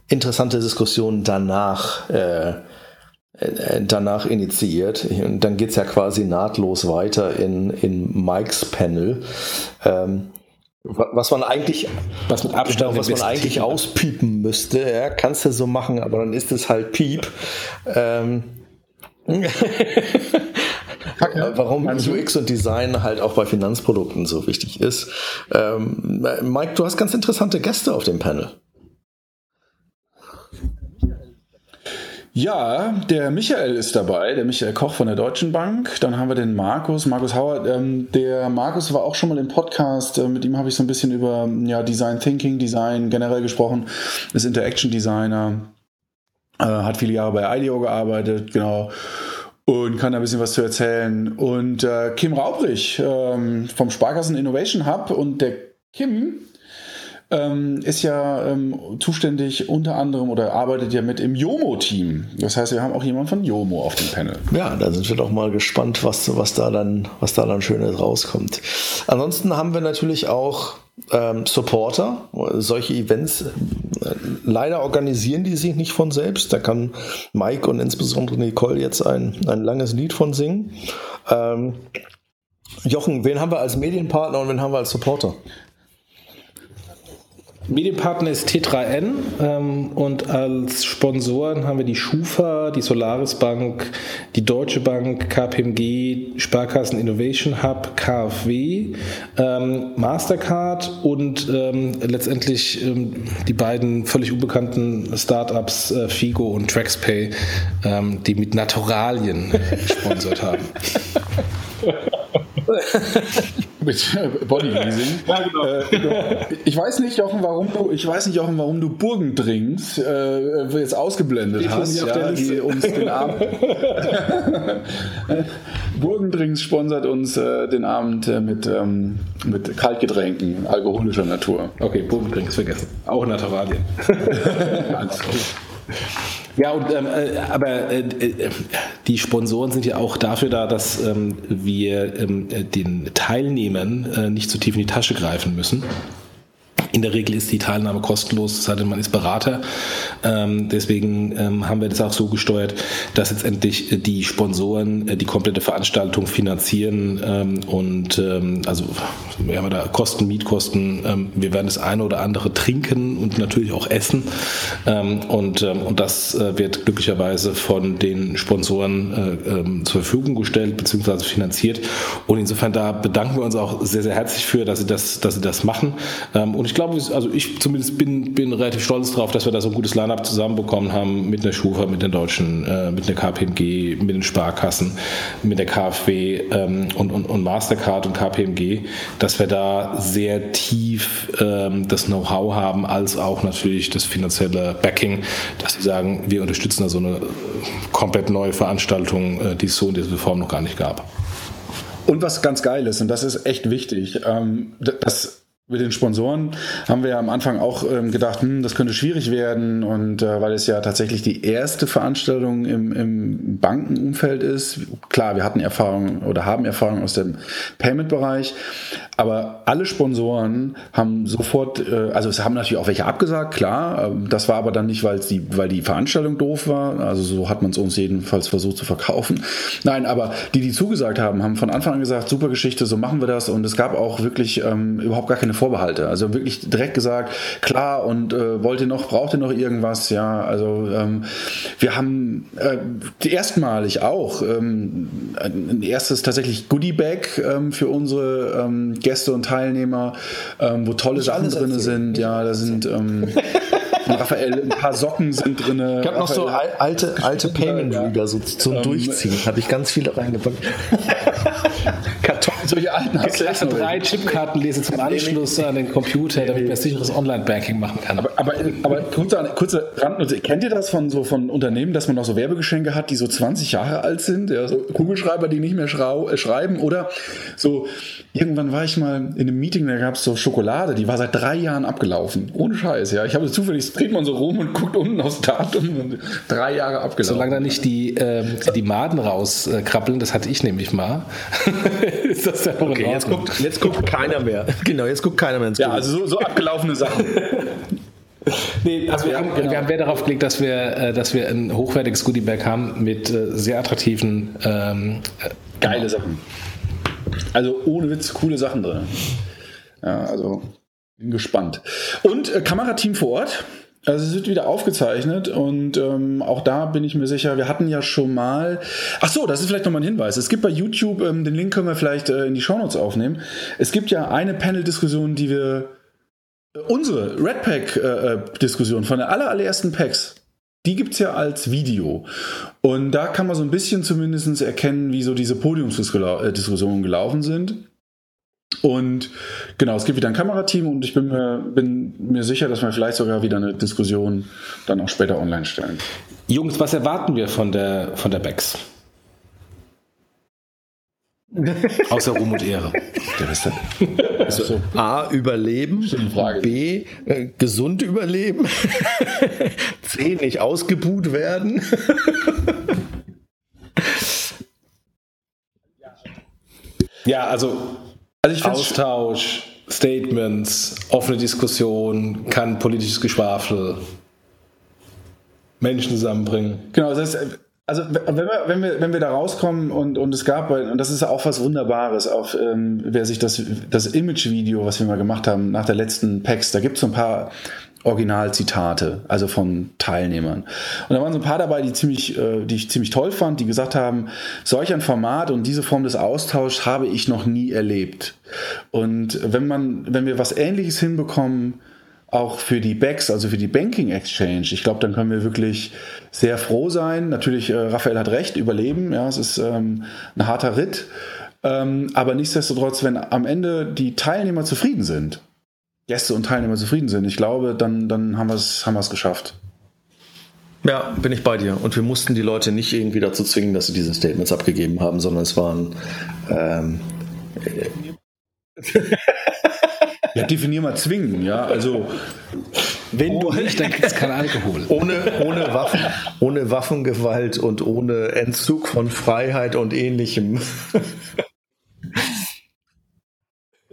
interessante Diskussionen danach äh, danach initiiert. Und dann geht es ja quasi nahtlos weiter in, in Mikes Panel. Ähm, was man eigentlich, was mit Abstand, was man eigentlich auspiepen müsste, ja, kannst du so machen, aber dann ist es halt Piep. Ähm, Warum UX und Design halt auch bei Finanzprodukten so wichtig ist. Ähm, Mike, du hast ganz interessante Gäste auf dem Panel. Ja, der Michael ist dabei, der Michael Koch von der Deutschen Bank. Dann haben wir den Markus, Markus Hauer. Ähm, der Markus war auch schon mal im Podcast. Äh, mit ihm habe ich so ein bisschen über ja, Design Thinking, Design generell gesprochen. Ist Interaction Designer, äh, hat viele Jahre bei IDEO gearbeitet, genau. Und kann da ein bisschen was zu erzählen. Und äh, Kim Raubrich ähm, vom Sparkassen Innovation Hub und der Kim ähm, ist ja ähm, zuständig unter anderem oder arbeitet ja mit im Jomo-Team. Das heißt, wir haben auch jemanden von Jomo auf dem Panel. Ja, da sind wir doch mal gespannt, was, was, da, dann, was da dann Schönes rauskommt. Ansonsten haben wir natürlich auch ähm, Supporter. Solche Events, äh, leider organisieren die sich nicht von selbst. Da kann Mike und insbesondere Nicole jetzt ein, ein langes Lied von singen. Ähm, Jochen, wen haben wir als Medienpartner und wen haben wir als Supporter? Medienpartner ist T3N ähm, und als Sponsoren haben wir die Schufa, die Solaris Bank, die Deutsche Bank, KPMG, Sparkassen Innovation Hub, KfW, ähm, Mastercard und ähm, letztendlich ähm, die beiden völlig unbekannten Startups äh, Figo und TraxPay, ähm, die mit Naturalien gesponsert haben. Mit Bodyleasing. Ja, genau. Äh, ich weiß nicht, Jochen, warum du, ich weiß nicht, Jochen, warum du Burgendrinks äh, jetzt ausgeblendet Steht hast, ja, die uns den Abend. Burgendrinks sponsert uns äh, den Abend äh, mit, ähm, mit Kaltgetränken alkoholischer Natur. Okay, Burgendrinks vergessen. Auch Naturalien. Alles gut. Ja, und, ähm, äh, aber äh, äh, die Sponsoren sind ja auch dafür da, dass ähm, wir ähm, den Teilnehmern äh, nicht zu tief in die Tasche greifen müssen. In der Regel ist die Teilnahme kostenlos, sei denn, man ist Berater. Ähm, deswegen ähm, haben wir das auch so gesteuert, dass letztendlich äh, die Sponsoren äh, die komplette Veranstaltung finanzieren ähm, und ähm, also wir haben da Kosten, Mietkosten. Ähm, wir werden das eine oder andere trinken und natürlich auch essen ähm, und, und das äh, wird glücklicherweise von den Sponsoren äh, zur Verfügung gestellt bzw. finanziert und insofern da bedanken wir uns auch sehr, sehr herzlich für, dass sie das, dass sie das machen und ich glaube, also ich zumindest bin, bin relativ stolz darauf, dass wir da so ein gutes Line-up zusammenbekommen haben mit der Schufa, mit den Deutschen, äh, mit der KPMG, mit den Sparkassen, mit der KfW ähm, und, und, und Mastercard und KPMG, dass wir da sehr tief ähm, das Know-how haben, als auch natürlich das finanzielle Backing, dass sie sagen, wir unterstützen da so eine komplett neue Veranstaltung, äh, die es so in dieser Form noch gar nicht gab. Und was ganz geil ist, und das ist echt wichtig, ähm, das mit den Sponsoren haben wir ja am Anfang auch ähm, gedacht, hm, das könnte schwierig werden und äh, weil es ja tatsächlich die erste Veranstaltung im, im Bankenumfeld ist. Klar, wir hatten Erfahrung oder haben Erfahrung aus dem Payment-Bereich, aber alle Sponsoren haben sofort, äh, also es haben natürlich auch welche abgesagt, klar. Ähm, das war aber dann nicht, weil die, weil die Veranstaltung doof war. Also so hat man es uns jedenfalls versucht zu verkaufen. Nein, aber die, die zugesagt haben, haben von Anfang an gesagt, super Geschichte, so machen wir das. Und es gab auch wirklich ähm, überhaupt gar keine Vorbehalte. Also wirklich direkt gesagt, klar und äh, wollt ihr noch, braucht ihr noch irgendwas? Ja, also ähm, wir haben äh, erstmalig auch ähm, ein erstes tatsächlich Goodie-Bag ähm, für unsere ähm, Gäste und Teilnehmer, ähm, wo tolle Sachen drin sind. Ja, da sind ähm, Raphael, ein paar Socken sind drin. Ich habe noch so alte, alte Payment Reader so zum ähm, Durchziehen. Habe ich ganz viele reingepackt. solche alten hast du drei Chipkartenlese zum Anschluss an den Computer, damit man sicheres Online-Banking machen kann. Aber, aber, aber kurze, kurze Randnote. Kennt ihr das von so von Unternehmen, dass man noch so Werbegeschenke hat, die so 20 Jahre alt sind? Ja, so Kugelschreiber, die nicht mehr schrau, äh, schreiben oder so. Irgendwann war ich mal in einem Meeting, da gab es so Schokolade, die war seit drei Jahren abgelaufen. Ohne Scheiß, ja. Ich habe zufällig, dreht man so rum und guckt unten aufs Datum und drei Jahre abgelaufen. Solange da nicht die, ähm, die Maden rauskrabbeln, das hatte ich nämlich mal. ist ja okay, jetzt guckt, jetzt guckt keiner mehr. Genau, jetzt guckt keiner mehr ins Ja, also so, so abgelaufene Sachen. Nee, also wir, haben, genau. wir haben Wert darauf gelegt, dass wir, äh, dass wir ein hochwertiges Goodiebag haben mit äh, sehr attraktiven ähm, äh, geile Sachen. Also ohne Witz coole Sachen drin. Ja, also bin gespannt. Und äh, Kamerateam vor Ort. Also es wird wieder aufgezeichnet und ähm, auch da bin ich mir sicher, wir hatten ja schon mal. Ach so, das ist vielleicht nochmal ein Hinweis. Es gibt bei YouTube, ähm, den Link können wir vielleicht äh, in die Shownotes aufnehmen. Es gibt ja eine Panel-Diskussion, die wir äh, unsere Red Pack-Diskussion äh, äh von aller, allerersten Packs, die gibt es ja als Video. Und da kann man so ein bisschen zumindest erkennen, wie so diese Podiumsdiskussionen gelaufen sind. Und genau, es gibt wieder ein Kamerateam und ich bin mir, bin mir sicher, dass wir vielleicht sogar wieder eine Diskussion dann auch später online stellen. Jungs, was erwarten wir von der, von der Bex? Außer Ruhm und Ehre. Also, A, überleben. B, äh, gesund überleben. C, nicht ausgebuht werden. ja, also also Austausch, Statements, offene Diskussion, kann politisches Geschwafel, Menschen zusammenbringen. Genau, das heißt, also wenn wir, wenn wir, wenn wir da rauskommen und, und es gab, und das ist auch was Wunderbares, auch ähm, wer sich das, das Image-Video, was wir mal gemacht haben nach der letzten PAX, da gibt es so ein paar Originalzitate, also von Teilnehmern. Und da waren so ein paar dabei, die, ziemlich, äh, die ich ziemlich toll fand, die gesagt haben, solch ein Format und diese Form des Austauschs habe ich noch nie erlebt. Und wenn man, wenn wir was Ähnliches hinbekommen, auch für die BEX, also für die Banking Exchange, ich glaube, dann können wir wirklich sehr froh sein. Natürlich, äh, Raphael hat recht, überleben, ja, es ist ähm, ein harter Ritt. Ähm, aber nichtsdestotrotz, wenn am Ende die Teilnehmer zufrieden sind, Gäste und Teilnehmer zufrieden sind, ich glaube, dann, dann haben wir es haben geschafft. Ja, bin ich bei dir. Und wir mussten die Leute nicht irgendwie dazu zwingen, dass sie diese Statements abgegeben haben, sondern es waren. Ähm, ja, definier mal zwingen, ja. Also. Wenn du nicht, dann gibt es kein Alkohol. Ohne, ohne, Waffen, ohne Waffengewalt und ohne Entzug von Freiheit und ähnlichem.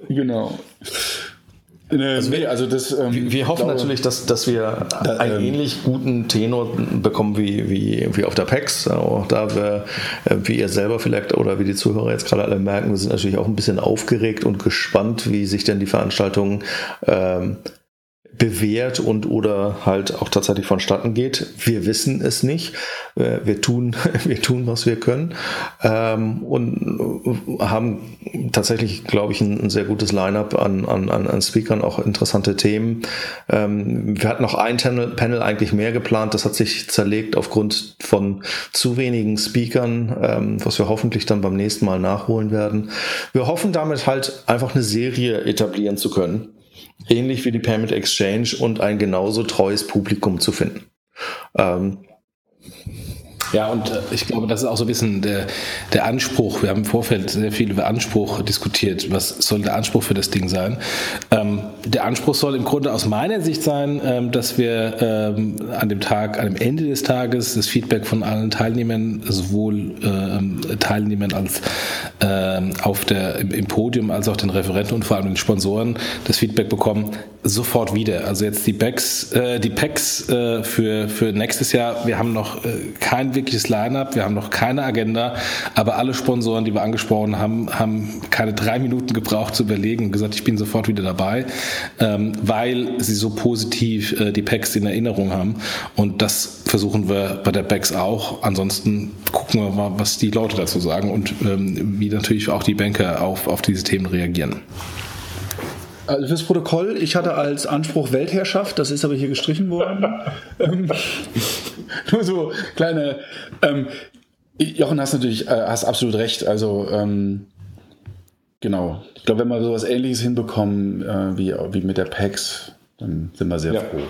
genau. Also, wir, also das, ähm, wir, wir hoffen glaube, natürlich, dass, dass wir da, einen ähm, ähnlich guten Tenor bekommen wie, wie, wie auf der PAX. Auch da wir, äh, wie ihr selber vielleicht oder wie die Zuhörer jetzt gerade alle merken, wir sind natürlich auch ein bisschen aufgeregt und gespannt, wie sich denn die Veranstaltung ähm, bewährt und oder halt auch tatsächlich vonstatten geht. Wir wissen es nicht. Äh, wir tun, wir tun, was wir können ähm, und haben tatsächlich, glaube ich, ein, sehr gutes Line-up an, an, an Speakern, auch interessante Themen. Ähm, wir hatten noch ein Panel eigentlich mehr geplant. Das hat sich zerlegt aufgrund von zu wenigen Speakern, ähm, was wir hoffentlich dann beim nächsten Mal nachholen werden. Wir hoffen damit halt einfach eine Serie etablieren zu können ähnlich wie die Payment Exchange und ein genauso treues Publikum zu finden. Ähm, ja, und äh, ich glaube, das ist auch so ein bisschen der, der Anspruch. Wir haben im Vorfeld sehr viel über Anspruch diskutiert. Was soll der Anspruch für das Ding sein? Ähm, der Anspruch soll im Grunde aus meiner Sicht sein, ähm, dass wir ähm, an dem Tag, an dem Ende des Tages das Feedback von allen Teilnehmern, sowohl ähm, Teilnehmern als ähm, auf der, im, im, Podium als auch den Referenten und vor allem den Sponsoren das Feedback bekommen, sofort wieder. Also jetzt die Backs, äh, die Packs äh, für, für nächstes Jahr, wir haben noch äh, kein wirkliches Line-up, wir haben noch keine Agenda, aber alle Sponsoren, die wir angesprochen haben, haben keine drei Minuten gebraucht zu überlegen und gesagt, ich bin sofort wieder dabei, ähm, weil sie so positiv äh, die Packs in Erinnerung haben. Und das versuchen wir bei der Backs auch. Ansonsten gucken wir mal, was die Leute dazu sagen und ähm, wie natürlich auch die Banker auf, auf diese Themen reagieren. Also fürs Protokoll, ich hatte als Anspruch Weltherrschaft, das ist aber hier gestrichen worden. ähm, nur so kleine. Ähm, Jochen, hast natürlich, äh, hast absolut recht. Also ähm, genau. Ich glaube, wenn wir sowas ähnliches hinbekommen äh, wie, wie mit der PAX, dann sind wir sehr ja. froh.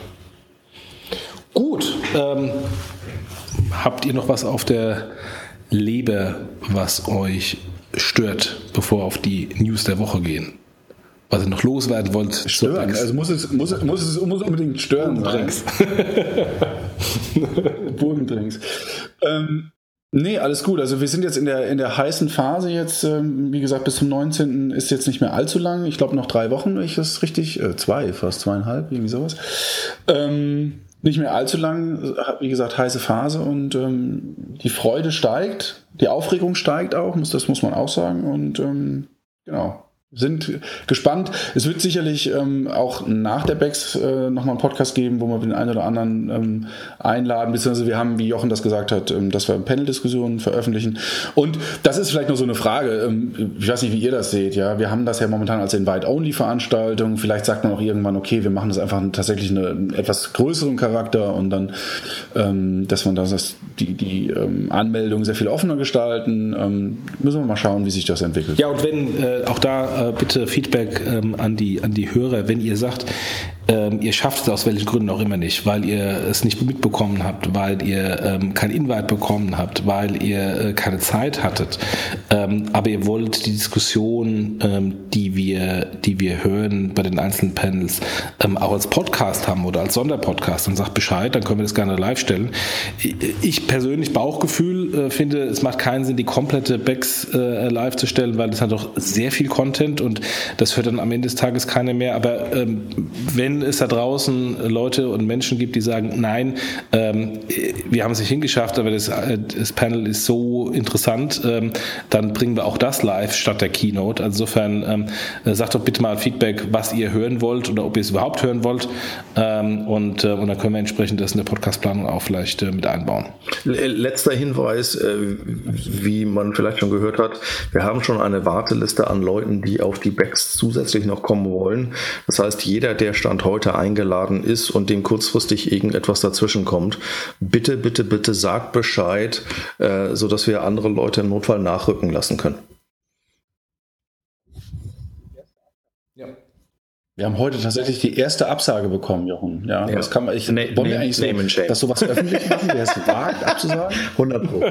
Gut. Ähm, habt ihr noch was auf der Leber, was euch stört, bevor wir auf die News der Woche gehen? Was ihr noch loswerden wollt? Stören. Also muss es, muss, muss es muss unbedingt stören. Bodendrinks. Bodendrinks. Ähm, Nee, alles gut. Also wir sind jetzt in der, in der heißen Phase jetzt, ähm, wie gesagt, bis zum 19. ist jetzt nicht mehr allzu lang. Ich glaube noch drei Wochen, wenn ich das richtig, äh, zwei, fast zweieinhalb, irgendwie sowas. Ähm, nicht mehr allzu lang, wie gesagt, heiße Phase und ähm, die Freude steigt, die Aufregung steigt auch, muss, das muss man auch sagen. Und ähm, genau sind gespannt. Es wird sicherlich ähm, auch nach der BEX äh, nochmal einen Podcast geben, wo wir den einen oder anderen ähm, einladen, beziehungsweise wir haben, wie Jochen das gesagt hat, ähm, dass wir Panel-Diskussionen veröffentlichen. Und das ist vielleicht noch so eine Frage, ähm, ich weiß nicht, wie ihr das seht, ja. Wir haben das ja momentan als Invite-Only-Veranstaltung. Vielleicht sagt man auch irgendwann, okay, wir machen das einfach tatsächlich einen etwas größeren Charakter und dann, ähm, dass man das, die, die ähm, Anmeldung sehr viel offener gestalten. Müssen wir mal schauen, wie sich das entwickelt. Ja, und wenn äh, auch da bitte Feedback ähm, an, die, an die Hörer, wenn ihr sagt, ähm, ihr schafft es aus welchen Gründen auch immer nicht, weil ihr es nicht mitbekommen habt, weil ihr ähm, kein Invite bekommen habt, weil ihr äh, keine Zeit hattet, ähm, aber ihr wollt die Diskussion, ähm, die wir, die wir hören bei den einzelnen Panels, ähm, auch als Podcast haben oder als Sonderpodcast, dann sagt Bescheid, dann können wir das gerne live stellen. Ich persönlich Bauchgefühl äh, finde, es macht keinen Sinn, die komplette Backs äh, live zu stellen, weil das hat doch sehr viel Content und das hört dann am Ende des Tages keiner mehr. Aber ähm, es da draußen Leute und Menschen gibt, die sagen, nein, ähm, wir haben es nicht hingeschafft, aber das, äh, das Panel ist so interessant, ähm, dann bringen wir auch das live statt der Keynote. Also insofern ähm, äh, sagt doch bitte mal Feedback, was ihr hören wollt oder ob ihr es überhaupt hören wollt. Ähm, und, äh, und dann können wir entsprechend das in der Podcastplanung auch vielleicht äh, mit einbauen. Letzter Hinweis, äh, wie man vielleicht schon gehört hat, wir haben schon eine Warteliste an Leuten, die auf die Backs zusätzlich noch kommen wollen. Das heißt, jeder, der Stand heute eingeladen ist und dem kurzfristig irgendetwas dazwischen kommt, bitte, bitte, bitte sagt Bescheid, äh, sodass wir andere Leute im Notfall nachrücken lassen können. Wir haben heute tatsächlich die erste Absage bekommen, Jochen. Ja, ja. das kann man. Ich, nee, wollen wir eigentlich so, dass sowas öffentlich machen, wer es wagt, abzusagen? 100 Pro.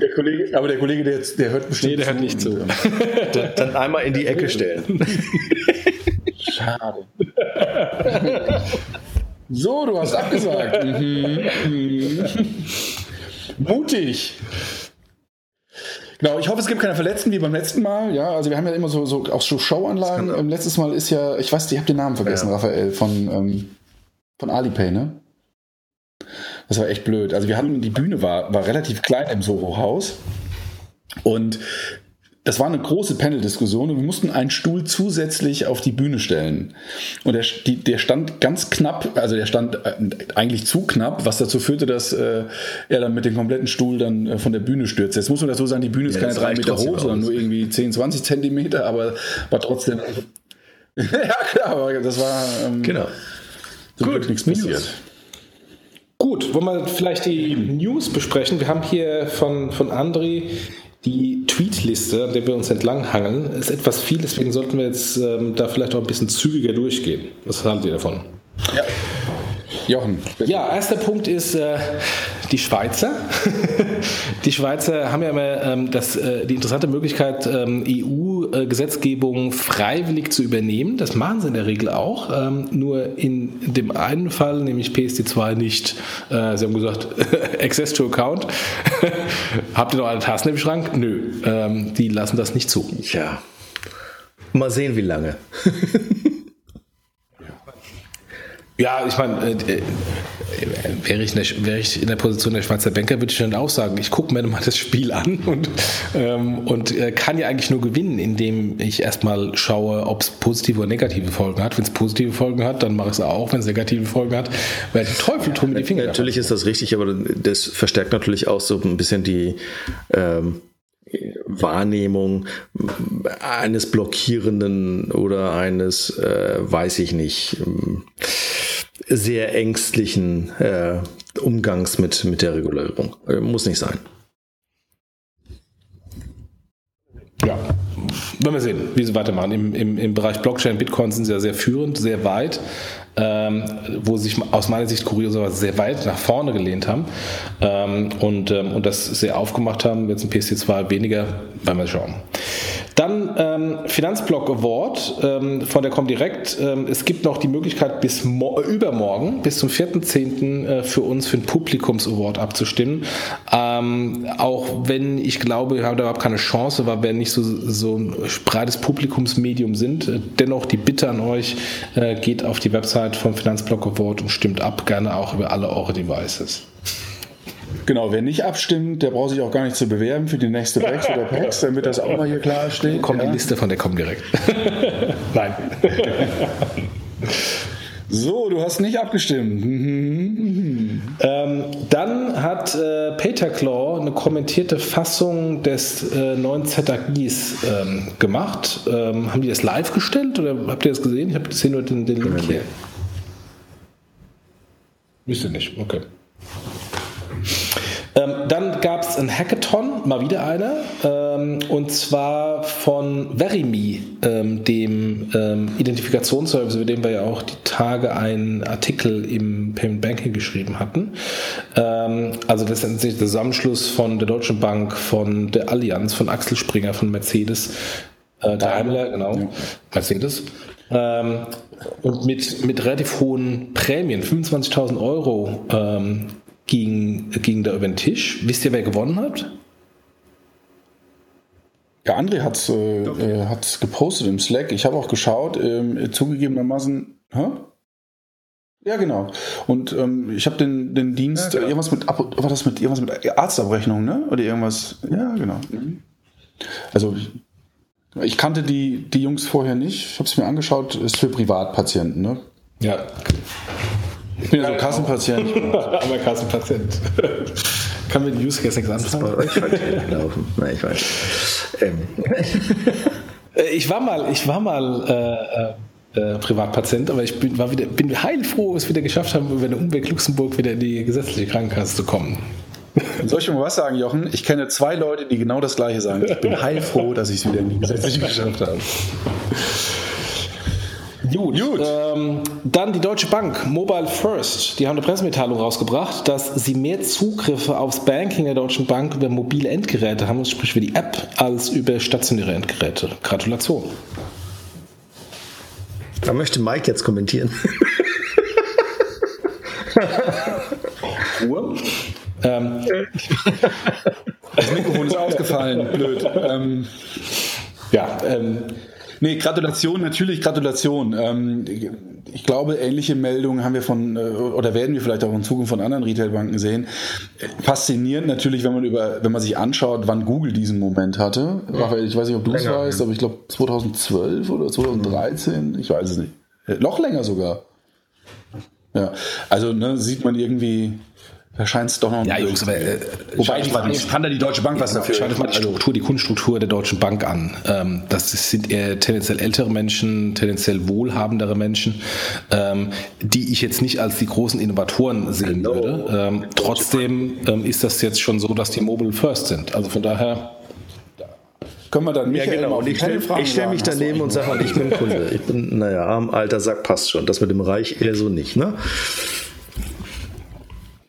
der Kollege, aber der Kollege, der, der hört bestimmt. Nee, der hört nicht zu. dann, dann einmal in die Ecke stellen. Schade. So, du hast abgesagt. Mhm. Mutig. Genau, ich hoffe, es gibt keine Verletzten wie beim letzten Mal. Ja, also wir haben ja immer so, so auch so Showanlagen. Ähm, letztes Mal ist ja, ich weiß, ich habe den Namen vergessen, ja. Raphael, von, ähm, von Alipay, ne? Das war echt blöd. Also wir hatten, die Bühne war, war relativ klein im Soho-Haus. Und das war eine große Panel-Diskussion und wir mussten einen Stuhl zusätzlich auf die Bühne stellen. Und der, die, der stand ganz knapp, also der stand äh, eigentlich zu knapp, was dazu führte, dass äh, er dann mit dem kompletten Stuhl dann äh, von der Bühne stürzte. Jetzt muss man dazu sagen, die Bühne ist ja, keine drei Meter hoch, sondern nur irgendwie 10, 20 Zentimeter, aber war trotzdem. ja, klar, aber das war. Ähm, genau. Gut, nichts passiert. Gut, wollen wir vielleicht die News besprechen? Wir haben hier von, von André die Tweetliste, an der wir uns entlanghangeln, ist etwas viel, deswegen sollten wir jetzt ähm, da vielleicht auch ein bisschen zügiger durchgehen. Was haltet ihr davon? Ja. Jochen. Bitte. Ja, erster Punkt ist äh, die Schweizer. die Schweizer haben ja immer ähm, das, äh, die interessante Möglichkeit, ähm, EU-Gesetzgebung freiwillig zu übernehmen. Das machen sie in der Regel auch. Ähm, nur in dem einen Fall, nämlich PSD2, nicht. Äh, sie haben gesagt, Access to Account. Habt ihr noch eine Tasten im Schrank? Nö, ähm, die lassen das nicht zu. Ja. Mal sehen, wie lange. Ja, ich meine, äh, äh, wäre, ich der, wäre ich in der Position der Schweizer Banker, würde ich dann auch sagen, ich gucke mir mal das Spiel an und, ähm, und äh, kann ja eigentlich nur gewinnen, indem ich erstmal schaue, ob es positive oder negative Folgen hat. Wenn es positive Folgen hat, dann mache ich es auch. Wenn es negative Folgen hat, werde ich Teufel tun mit die Finger. Natürlich ist das richtig, aber das verstärkt natürlich auch so ein bisschen die ähm Wahrnehmung eines blockierenden oder eines, äh, weiß ich nicht, sehr ängstlichen äh, Umgangs mit, mit der Regulierung. Äh, muss nicht sein. ja, werden wir sehen, wie sie weitermachen. Im, im, Im Bereich Blockchain, Bitcoin sind sie ja sehr führend, sehr weit, ähm, wo sie sich aus meiner Sicht kurioserweise sehr weit nach vorne gelehnt haben ähm, und, ähm, und das sehr aufgemacht haben. Jetzt ein PSD2 weniger, werden wir schauen. Dann ähm, Finanzblock Award ähm, von der Comdirect. Ähm, es gibt noch die Möglichkeit, bis übermorgen, bis zum 4.10. Äh, für uns für den Publikums-Award abzustimmen. Ähm, auch wenn ich glaube, wir haben da überhaupt keine Chance, weil wir nicht so, so ein breites Publikumsmedium sind. Äh, dennoch die Bitte an euch, äh, geht auf die Website vom Finanzblock Award und stimmt ab, gerne auch über alle eure Devices. Genau, wer nicht abstimmt, der braucht sich auch gar nicht zu bewerben für die nächste Bex oder Pex, damit das auch mal hier klar steht. Kommt ja. die Liste von der Comdirect. Nein. So, du hast nicht abgestimmt. Mhm. Ähm, dann hat äh, Peterclaw eine kommentierte Fassung des äh, neuen ZAGIs ähm, gemacht. Ähm, haben die das live gestellt oder habt ihr das gesehen? Ich habe hier nur den, den Link hier. Wisst ihr nicht, okay. Ähm, dann gab es ein Hackathon, mal wieder einer, ähm, und zwar von Verimi, ähm, dem ähm, Identifikationsservice, über den wir ja auch die Tage einen Artikel im Payment Banking geschrieben hatten. Ähm, also das ist der Zusammenschluss von der Deutschen Bank, von der Allianz, von Axel Springer, von Mercedes, äh, Daimler, genau, ja. Mercedes. Ähm, und mit, mit relativ hohen Prämien, 25.000 Euro ging, ging da über den Tisch. Wisst ihr, wer gewonnen hat? Ja, André hat es äh, äh gepostet im Slack. Ich habe auch geschaut, äh, zugegebenermaßen. Hä? Ja, genau. Und ähm, ich habe den, den Dienst, ja, genau. irgendwas mit, war das mit irgendwas mit Arztabrechnung, ne? Oder irgendwas. Ja, genau. Mhm. Also ich kannte die, die Jungs vorher nicht. Ich habe es mir angeschaut. Ist für Privatpatienten, ne? Ja. Ich bin ja so Kassenpatient. Aber Kassenpatient. Kann mit Use Case nichts anfangen? Ich laufen. Nein, ich weiß. Ähm. Äh, ich war mal, ich war mal äh, äh, Privatpatient, aber ich bin, war wieder, bin heilfroh, dass wir wieder geschafft haben, über den Umweg Luxemburg wieder in die gesetzliche Krankenkasse zu kommen. Soll ich mal was sagen, Jochen? Ich kenne zwei Leute, die genau das Gleiche sagen. Ich bin heilfroh, dass ich es wieder in die gesetzliche geschafft habe. Gut. Gut. Ähm, dann die Deutsche Bank, Mobile First. Die haben eine Pressemitteilung rausgebracht, dass sie mehr Zugriffe aufs Banking der Deutschen Bank über mobile Endgeräte haben, sprich über die App, als über stationäre Endgeräte. Gratulation. Da möchte Mike jetzt kommentieren. Ruhe. Ähm, das Mikrofon ist ausgefallen, blöd. Ähm, ja, ähm, Nee, Gratulation, natürlich Gratulation. Ähm, ich glaube, ähnliche Meldungen haben wir von, äh, oder werden wir vielleicht auch in Zukunft von anderen Retailbanken sehen. Faszinierend natürlich, wenn man über, wenn man sich anschaut, wann Google diesen Moment hatte. Raphael, ich weiß nicht, ob du es weißt, aber ich glaube 2012 oder 2013, ich weiß es nicht. Noch länger sogar. Ja, also ne, sieht man irgendwie, da scheint es doch noch. Ja, Jungs, aber äh, wobei ich, mal, kann da die Deutsche Bank was dafür. Schaut mal die Struktur, die Kundenstruktur der Deutschen Bank an. Ähm, das sind eher tendenziell ältere Menschen, tendenziell wohlhabendere Menschen, ähm, die ich jetzt nicht als die großen Innovatoren sehen Hello. würde. Ähm, trotzdem ähm, ist das jetzt schon so, dass die Mobile First sind. Also von daher können wir dann Michael ja, genau. Und ich stelle stell mich daneben und sage, ich bin Kunde. Ich bin, naja, am alter Sack passt schon. Das mit dem Reich eher so nicht, ne?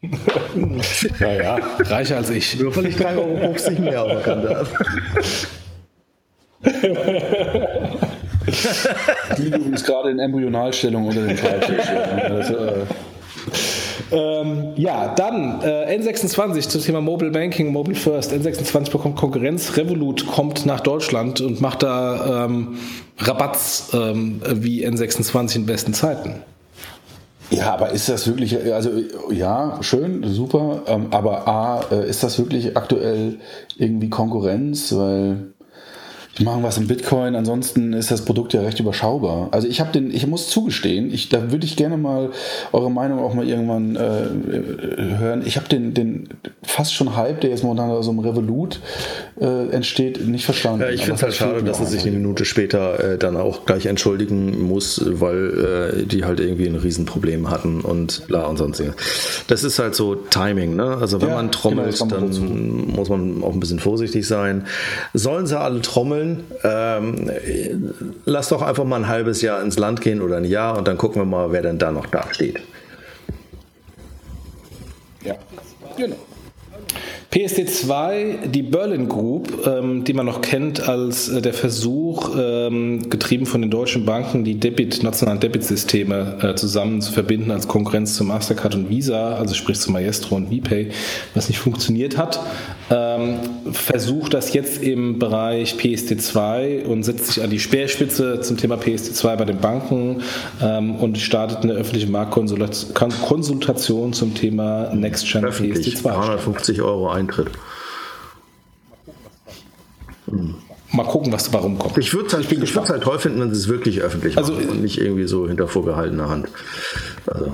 naja, reicher als ich. Nur weil ich 3,50 Euro mehr auf der Kante habe. Die liegen gerade in Embryonalstellung unter dem Schreibtisch. Also, äh ähm, ja, dann äh, N26 zum Thema Mobile Banking, Mobile First. N26 bekommt Konkurrenz. Revolut kommt nach Deutschland und macht da ähm, Rabatts ähm, wie N26 in besten Zeiten. Ja, aber ist das wirklich, also ja, schön, super, ähm, aber A, äh, ist das wirklich aktuell irgendwie Konkurrenz? Weil machen was in Bitcoin, ansonsten ist das Produkt ja recht überschaubar. Also ich habe den, ich muss zugestehen, ich, da würde ich gerne mal eure Meinung auch mal irgendwann äh, hören. Ich habe den, den fast schon Hype, der jetzt momentan so einem Revolut äh, entsteht, nicht verstanden. Ja, ich finde es halt schade, dass er sich eine Minute später äh, dann auch gleich entschuldigen muss, weil äh, die halt irgendwie ein Riesenproblem hatten und bla und sonstiges. Das ist halt so Timing, ne? Also wenn ja, man trommelt, genau, dann muss man auch ein bisschen vorsichtig sein. Sollen sie alle trommeln? Wollen, ähm, lass doch einfach mal ein halbes Jahr ins Land gehen oder ein Jahr und dann gucken wir mal, wer denn da noch da steht. Ja, genau. PSD2, die Berlin Group, ähm, die man noch kennt als äh, der Versuch, ähm, getrieben von den deutschen Banken, die Debit, nationalen Debitsysteme äh, zusammen zu verbinden als Konkurrenz zu Mastercard und Visa, also sprich zu Maestro und VPay, was nicht funktioniert hat, ähm, versucht das jetzt im Bereich PSD2 und setzt sich an die Speerspitze zum Thema PSD2 bei den Banken ähm, und startet eine öffentliche Marktkonsultation zum Thema Next Gen PSD2. 350 Euro ein Eintritt. Hm. Mal gucken, was dabei rumkommt. Ich würde es halt, halt toll finden, wenn sie es wirklich öffentlich also, machen und nicht irgendwie so hinter vorgehaltener Hand. Also.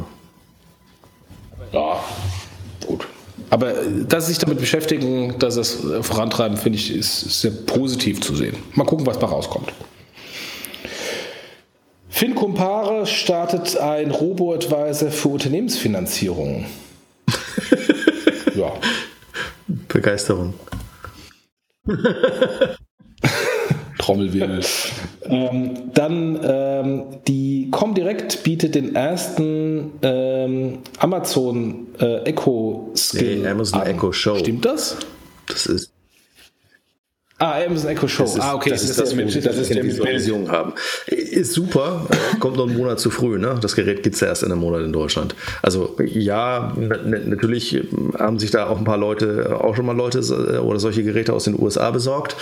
Ja. Aber dass sie sich damit beschäftigen, dass sie es vorantreiben, finde ich, ist sehr positiv zu sehen. Mal gucken, was da rauskommt. FinCompare startet ein Robo-Advisor für Unternehmensfinanzierung. ja. Begeisterung. Trommelwirbel. ähm, dann ähm, die Comdirect bietet den ersten ähm, Amazon äh, Echo Skill. Nee, Amazon an. Echo Show. Stimmt das? Das ist Ah, Amazon Echo Show. Ist, ah, okay. Das, das ist das, mit, das, das ist der Version haben. Ist super. Kommt noch einen Monat zu früh. Ne? Das Gerät gibt es ja erst in einem Monat in Deutschland. Also ja, natürlich haben sich da auch ein paar Leute, auch schon mal Leute äh, oder solche Geräte aus den USA besorgt.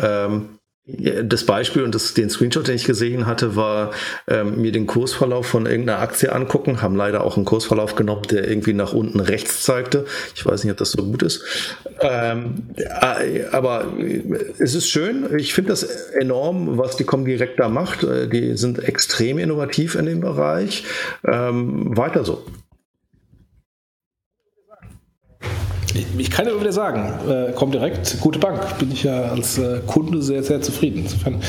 Ähm, das Beispiel und das, den Screenshot, den ich gesehen hatte, war ähm, mir den Kursverlauf von irgendeiner Aktie angucken. Haben leider auch einen Kursverlauf genommen, der irgendwie nach unten rechts zeigte. Ich weiß nicht, ob das so gut ist. Ähm, äh, aber es ist schön. Ich finde das enorm, was die Comdirect da macht. Äh, die sind extrem innovativ in dem Bereich. Ähm, weiter so. Ich kann ja wieder sagen, äh, kommt direkt, gute Bank. Bin ich ja als äh, Kunde sehr, sehr zufrieden. Insofern,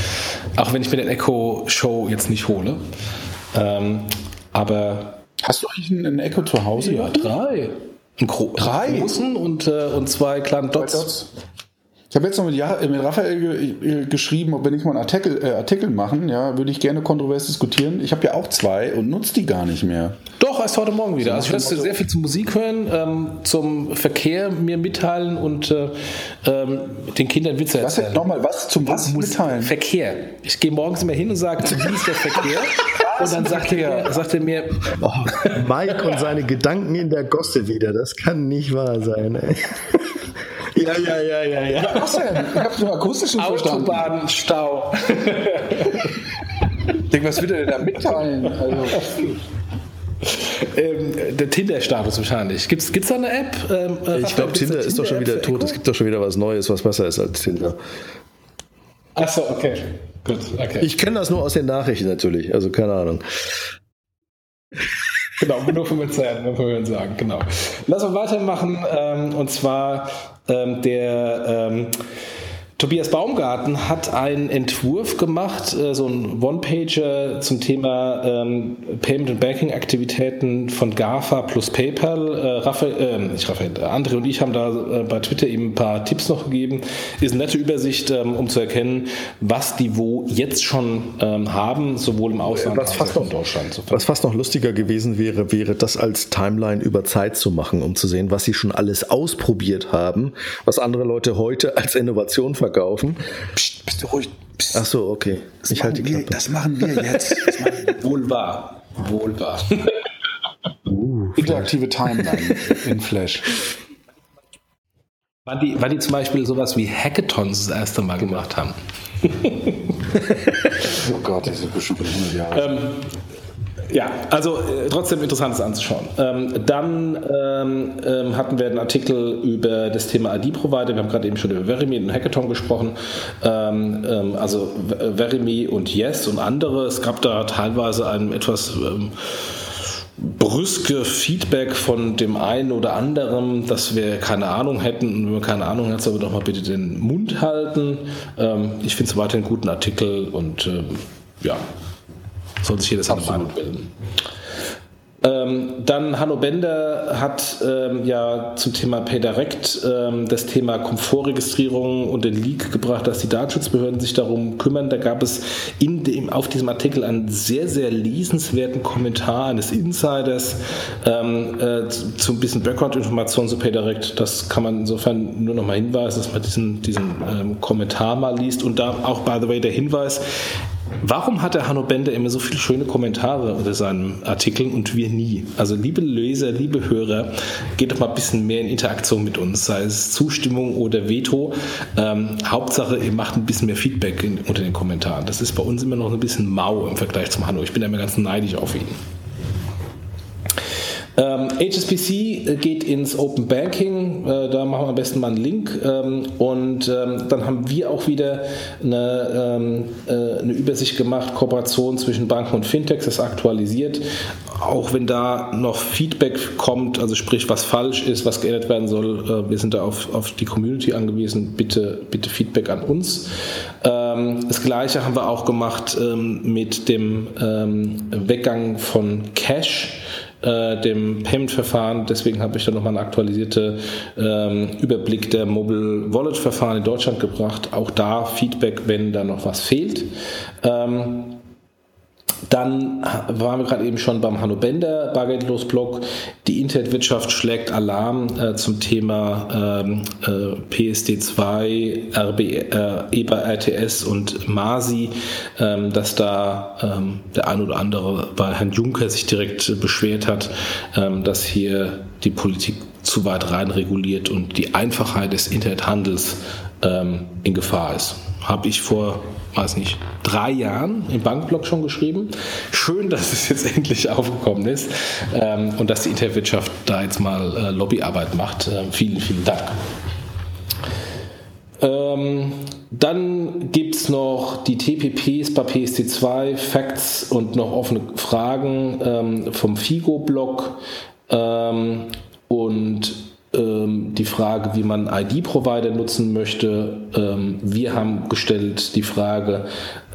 auch wenn ich mir den Echo Show jetzt nicht hole. Ähm, aber. Hast du eigentlich einen Echo zu Hause? Ja, drei. Ein Gro drei? großen und, äh, und zwei kleinen Dots. Dots. Ich habe jetzt noch mit, ja, mit Raphael ge geschrieben, ob wir nicht mal einen Artikel, äh, Artikel machen. Ja, würde ich gerne kontrovers diskutieren. Ich habe ja auch zwei und nutze die gar nicht mehr. Doch, erst heute Morgen wieder. Also ich werde sehr viel zur Musik hören, ähm, zum Verkehr mir mitteilen und äh, ähm, den Kindern Witze erzählen. Was nochmal, was zum was mitteilen? Verkehr. Ich gehe morgens immer hin und sage, wie ist der Verkehr? und dann sagt er, sagt er mir... Oh, Mike und seine Gedanken in der Gosse wieder. Das kann nicht wahr sein. Ey. Ja, ja, ja, ja, ja. Was denn? Ich habe nur akustischen verstanden. Autobahnstau. ich denke, was will er denn da mitteilen? Also. Ähm, der Tinder-Status wahrscheinlich. Gibt es da eine App? Ähm, äh, ich glaube, Tinder ist doch schon wieder tot. Es gibt doch schon wieder was Neues, was besser ist als Tinder. Achso, okay. Gut, okay. Ich kenne das nur aus den Nachrichten natürlich, also keine Ahnung. Genau, nur von mir sagen, genau. Lass uns weitermachen, ähm, und zwar der ähm, Tobias Baumgarten hat einen Entwurf gemacht, äh, so ein One-Pager zum Thema ähm, Payment- and Banking-Aktivitäten von GAFA plus PayPal. Äh, Raphael, äh, nicht Raphael, André und ich haben da äh, bei Twitter eben ein paar Tipps noch gegeben. Ist eine nette Übersicht, ähm, um zu erkennen, was die wo jetzt schon ähm, haben, sowohl im Ausland was als auch in Deutschland. So was fast noch lustiger gewesen wäre, wäre das als Timeline über Zeit zu machen, um zu sehen, was sie schon alles ausprobiert haben, was andere Leute heute als Innovation verkaufen verkaufen. Psst, bist du ruhig. Psst. Ach so, okay. Das ich halte die Klappe. das machen wir jetzt. Wohl wahr. Wohl wahr. Uh, Interaktive Timeline in Flash. Wann die, wann die zum Beispiel sowas wie Hackathons das erste Mal gemacht haben. oh Gott, das sind bestimmt 100 Jahre. Ähm, ja, also äh, trotzdem interessantes anzuschauen. Ähm, dann ähm, ähm, hatten wir einen Artikel über das Thema ID-Provider. Wir haben gerade eben schon über Verimi und Hackathon gesprochen. Ähm, ähm, also Verimi und Yes und andere. Es gab da teilweise ein etwas ähm, brüske Feedback von dem einen oder anderen, dass wir keine Ahnung hätten. Und wenn wir keine Ahnung hat, soll wir doch mal bitte den Mund halten. ich finde es weiterhin einen guten Artikel und ja, soll sich jeder seine Meinung bilden. Ähm, dann Hanno Bender hat ähm, ja zum Thema PayDirect ähm, das Thema Komfortregistrierung und den Leak gebracht, dass die Datenschutzbehörden sich darum kümmern. Da gab es in dem, auf diesem Artikel einen sehr, sehr lesenswerten Kommentar eines Insiders ähm, äh, zu, zu, ein bisschen Background-Informationen zu PayDirect. Das kann man insofern nur noch mal hinweisen, dass man diesen, diesen ähm, Kommentar mal liest. Und da auch, by the way, der Hinweis, Warum hat der Hanno Bender immer so viele schöne Kommentare unter seinen Artikeln und wir nie? Also liebe Leser, liebe Hörer, geht doch mal ein bisschen mehr in Interaktion mit uns, sei es Zustimmung oder Veto. Ähm, Hauptsache, ihr macht ein bisschen mehr Feedback in, unter den Kommentaren. Das ist bei uns immer noch ein bisschen mau im Vergleich zum Hanno. Ich bin immer ganz neidisch auf ihn. Ähm, HSBC geht ins Open Banking, äh, da machen wir am besten mal einen Link. Ähm, und ähm, dann haben wir auch wieder eine, ähm, äh, eine, Übersicht gemacht, Kooperation zwischen Banken und Fintechs, das aktualisiert, auch wenn da noch Feedback kommt, also sprich was falsch ist, was geändert werden soll, äh, wir sind da auf, auf die Community angewiesen, bitte, bitte Feedback an uns. Ähm, das gleiche haben wir auch gemacht ähm, mit dem Weggang von Cash äh, dem Payment-Verfahren. Deswegen habe ich da nochmal einen aktualisierten ähm, Überblick der Mobile Wallet-Verfahren in Deutschland gebracht. Auch da Feedback, wenn da noch was fehlt. Ähm, dann waren wir gerade eben schon beim Hanno Bender, Bargeldlos-Blog. Die Internetwirtschaft schlägt Alarm äh, zum Thema ähm, äh, PSD2, RB, äh, EBA RTS und MASI, ähm, dass da ähm, der ein oder andere bei Herrn Juncker sich direkt beschwert hat, ähm, dass hier die Politik zu weit rein reguliert und die Einfachheit des Internethandels ähm, in Gefahr ist. Habe ich vor weiß nicht, drei Jahren im Bankblog schon geschrieben. Schön, dass es jetzt endlich aufgekommen ist ähm, und dass die Internetwirtschaft da jetzt mal äh, Lobbyarbeit macht. Äh, vielen, vielen Dank. Ähm, dann gibt es noch die TPPs bei PSD2, Facts und noch offene Fragen ähm, vom FIGO-Blog ähm, und die Frage, wie man ID-Provider nutzen möchte. Ähm, wir haben gestellt die Frage,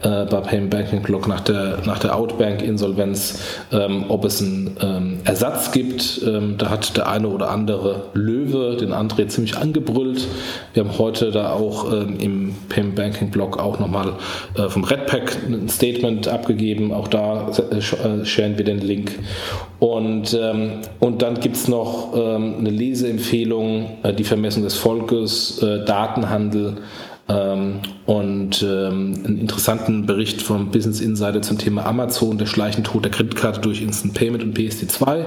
äh, bei Payment Banking Block nach der, nach der Outbank-Insolvenz, ähm, ob es einen ähm, Ersatz gibt. Ähm, da hat der eine oder andere Löwe den André ziemlich angebrüllt. Wir haben heute da auch ähm, im Payment Banking Block auch nochmal äh, vom Redpack ein Statement abgegeben. Auch da äh, äh sharen wir den Link. Und, ähm, und dann gibt es noch ähm, eine Leseempfehlung, äh, die Vermessung des Volkes, äh, Datenhandel. Ähm, und ähm, einen interessanten Bericht vom Business Insider zum Thema Amazon, der schleichende Tod der Kreditkarte durch Instant Payment und PSD2.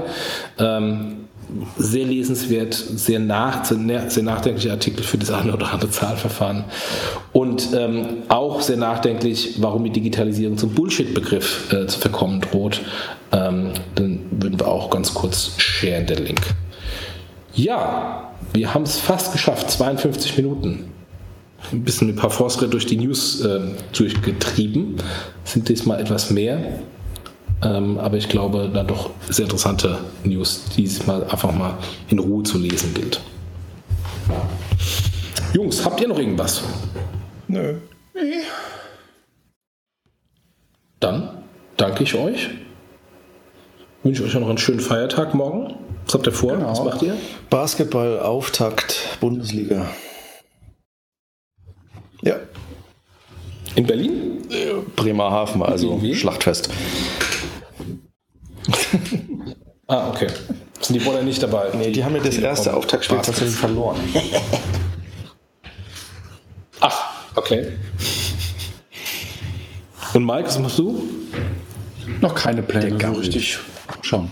Ähm, sehr lesenswert, sehr, nach, sehr nachdenklicher Artikel für das eine oder andere Zahlverfahren. Und ähm, auch sehr nachdenklich, warum die Digitalisierung zum Bullshit-Begriff äh, zu verkommen droht. Ähm, dann würden wir auch ganz kurz sharen, den Link. Ja, wir haben es fast geschafft, 52 Minuten ein bisschen ein paar Fortschritte durch die News äh, durchgetrieben. Sind diesmal etwas mehr. Ähm, aber ich glaube, dann doch sehr interessante News, die diesmal einfach mal in Ruhe zu lesen gilt. Jungs, habt ihr noch irgendwas? Nö. Nee. Dann danke ich euch. Wünsche euch noch einen schönen Feiertag morgen. Was habt ihr vor? Genau. Was macht ihr? Basketball, Auftakt, Bundesliga. In Berlin? Bremerhaven, also Wie? Schlachtfest. ah, okay. Sind die Boller nicht dabei? Nee, die haben ja das erste Auftaktspiel tatsächlich verloren. Ach, okay. Und Mike, was machst du? Noch keine Pläne, so richtig. Schauen.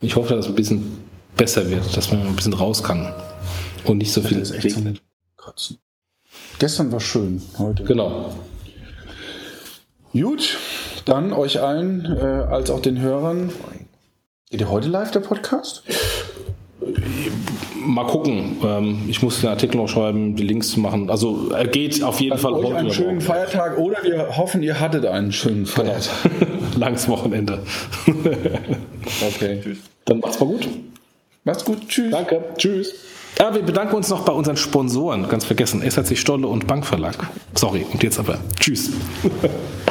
Ich hoffe, dass es ein bisschen besser wird, dass man ein bisschen raus kann und nicht so viel. Das ist echt so Kotzen. Gestern war schön, heute. Genau. Gut, dann euch allen äh, als auch den Hörern. Geht ihr heute live der Podcast? Mal gucken. Ähm, ich muss den Artikel noch schreiben, die Links zu machen. Also er geht auf jeden also Fall heute. Einen schönen Feiertag oder wir hoffen, ihr hattet einen schönen genau. Feiertag. Langes Wochenende. okay. Dann macht's mal gut. Macht's gut. Tschüss. Danke. Tschüss. Ja, wir bedanken uns noch bei unseren Sponsoren. Ganz vergessen, SRC Stolle und Bankverlag. Sorry, und jetzt aber. Tschüss.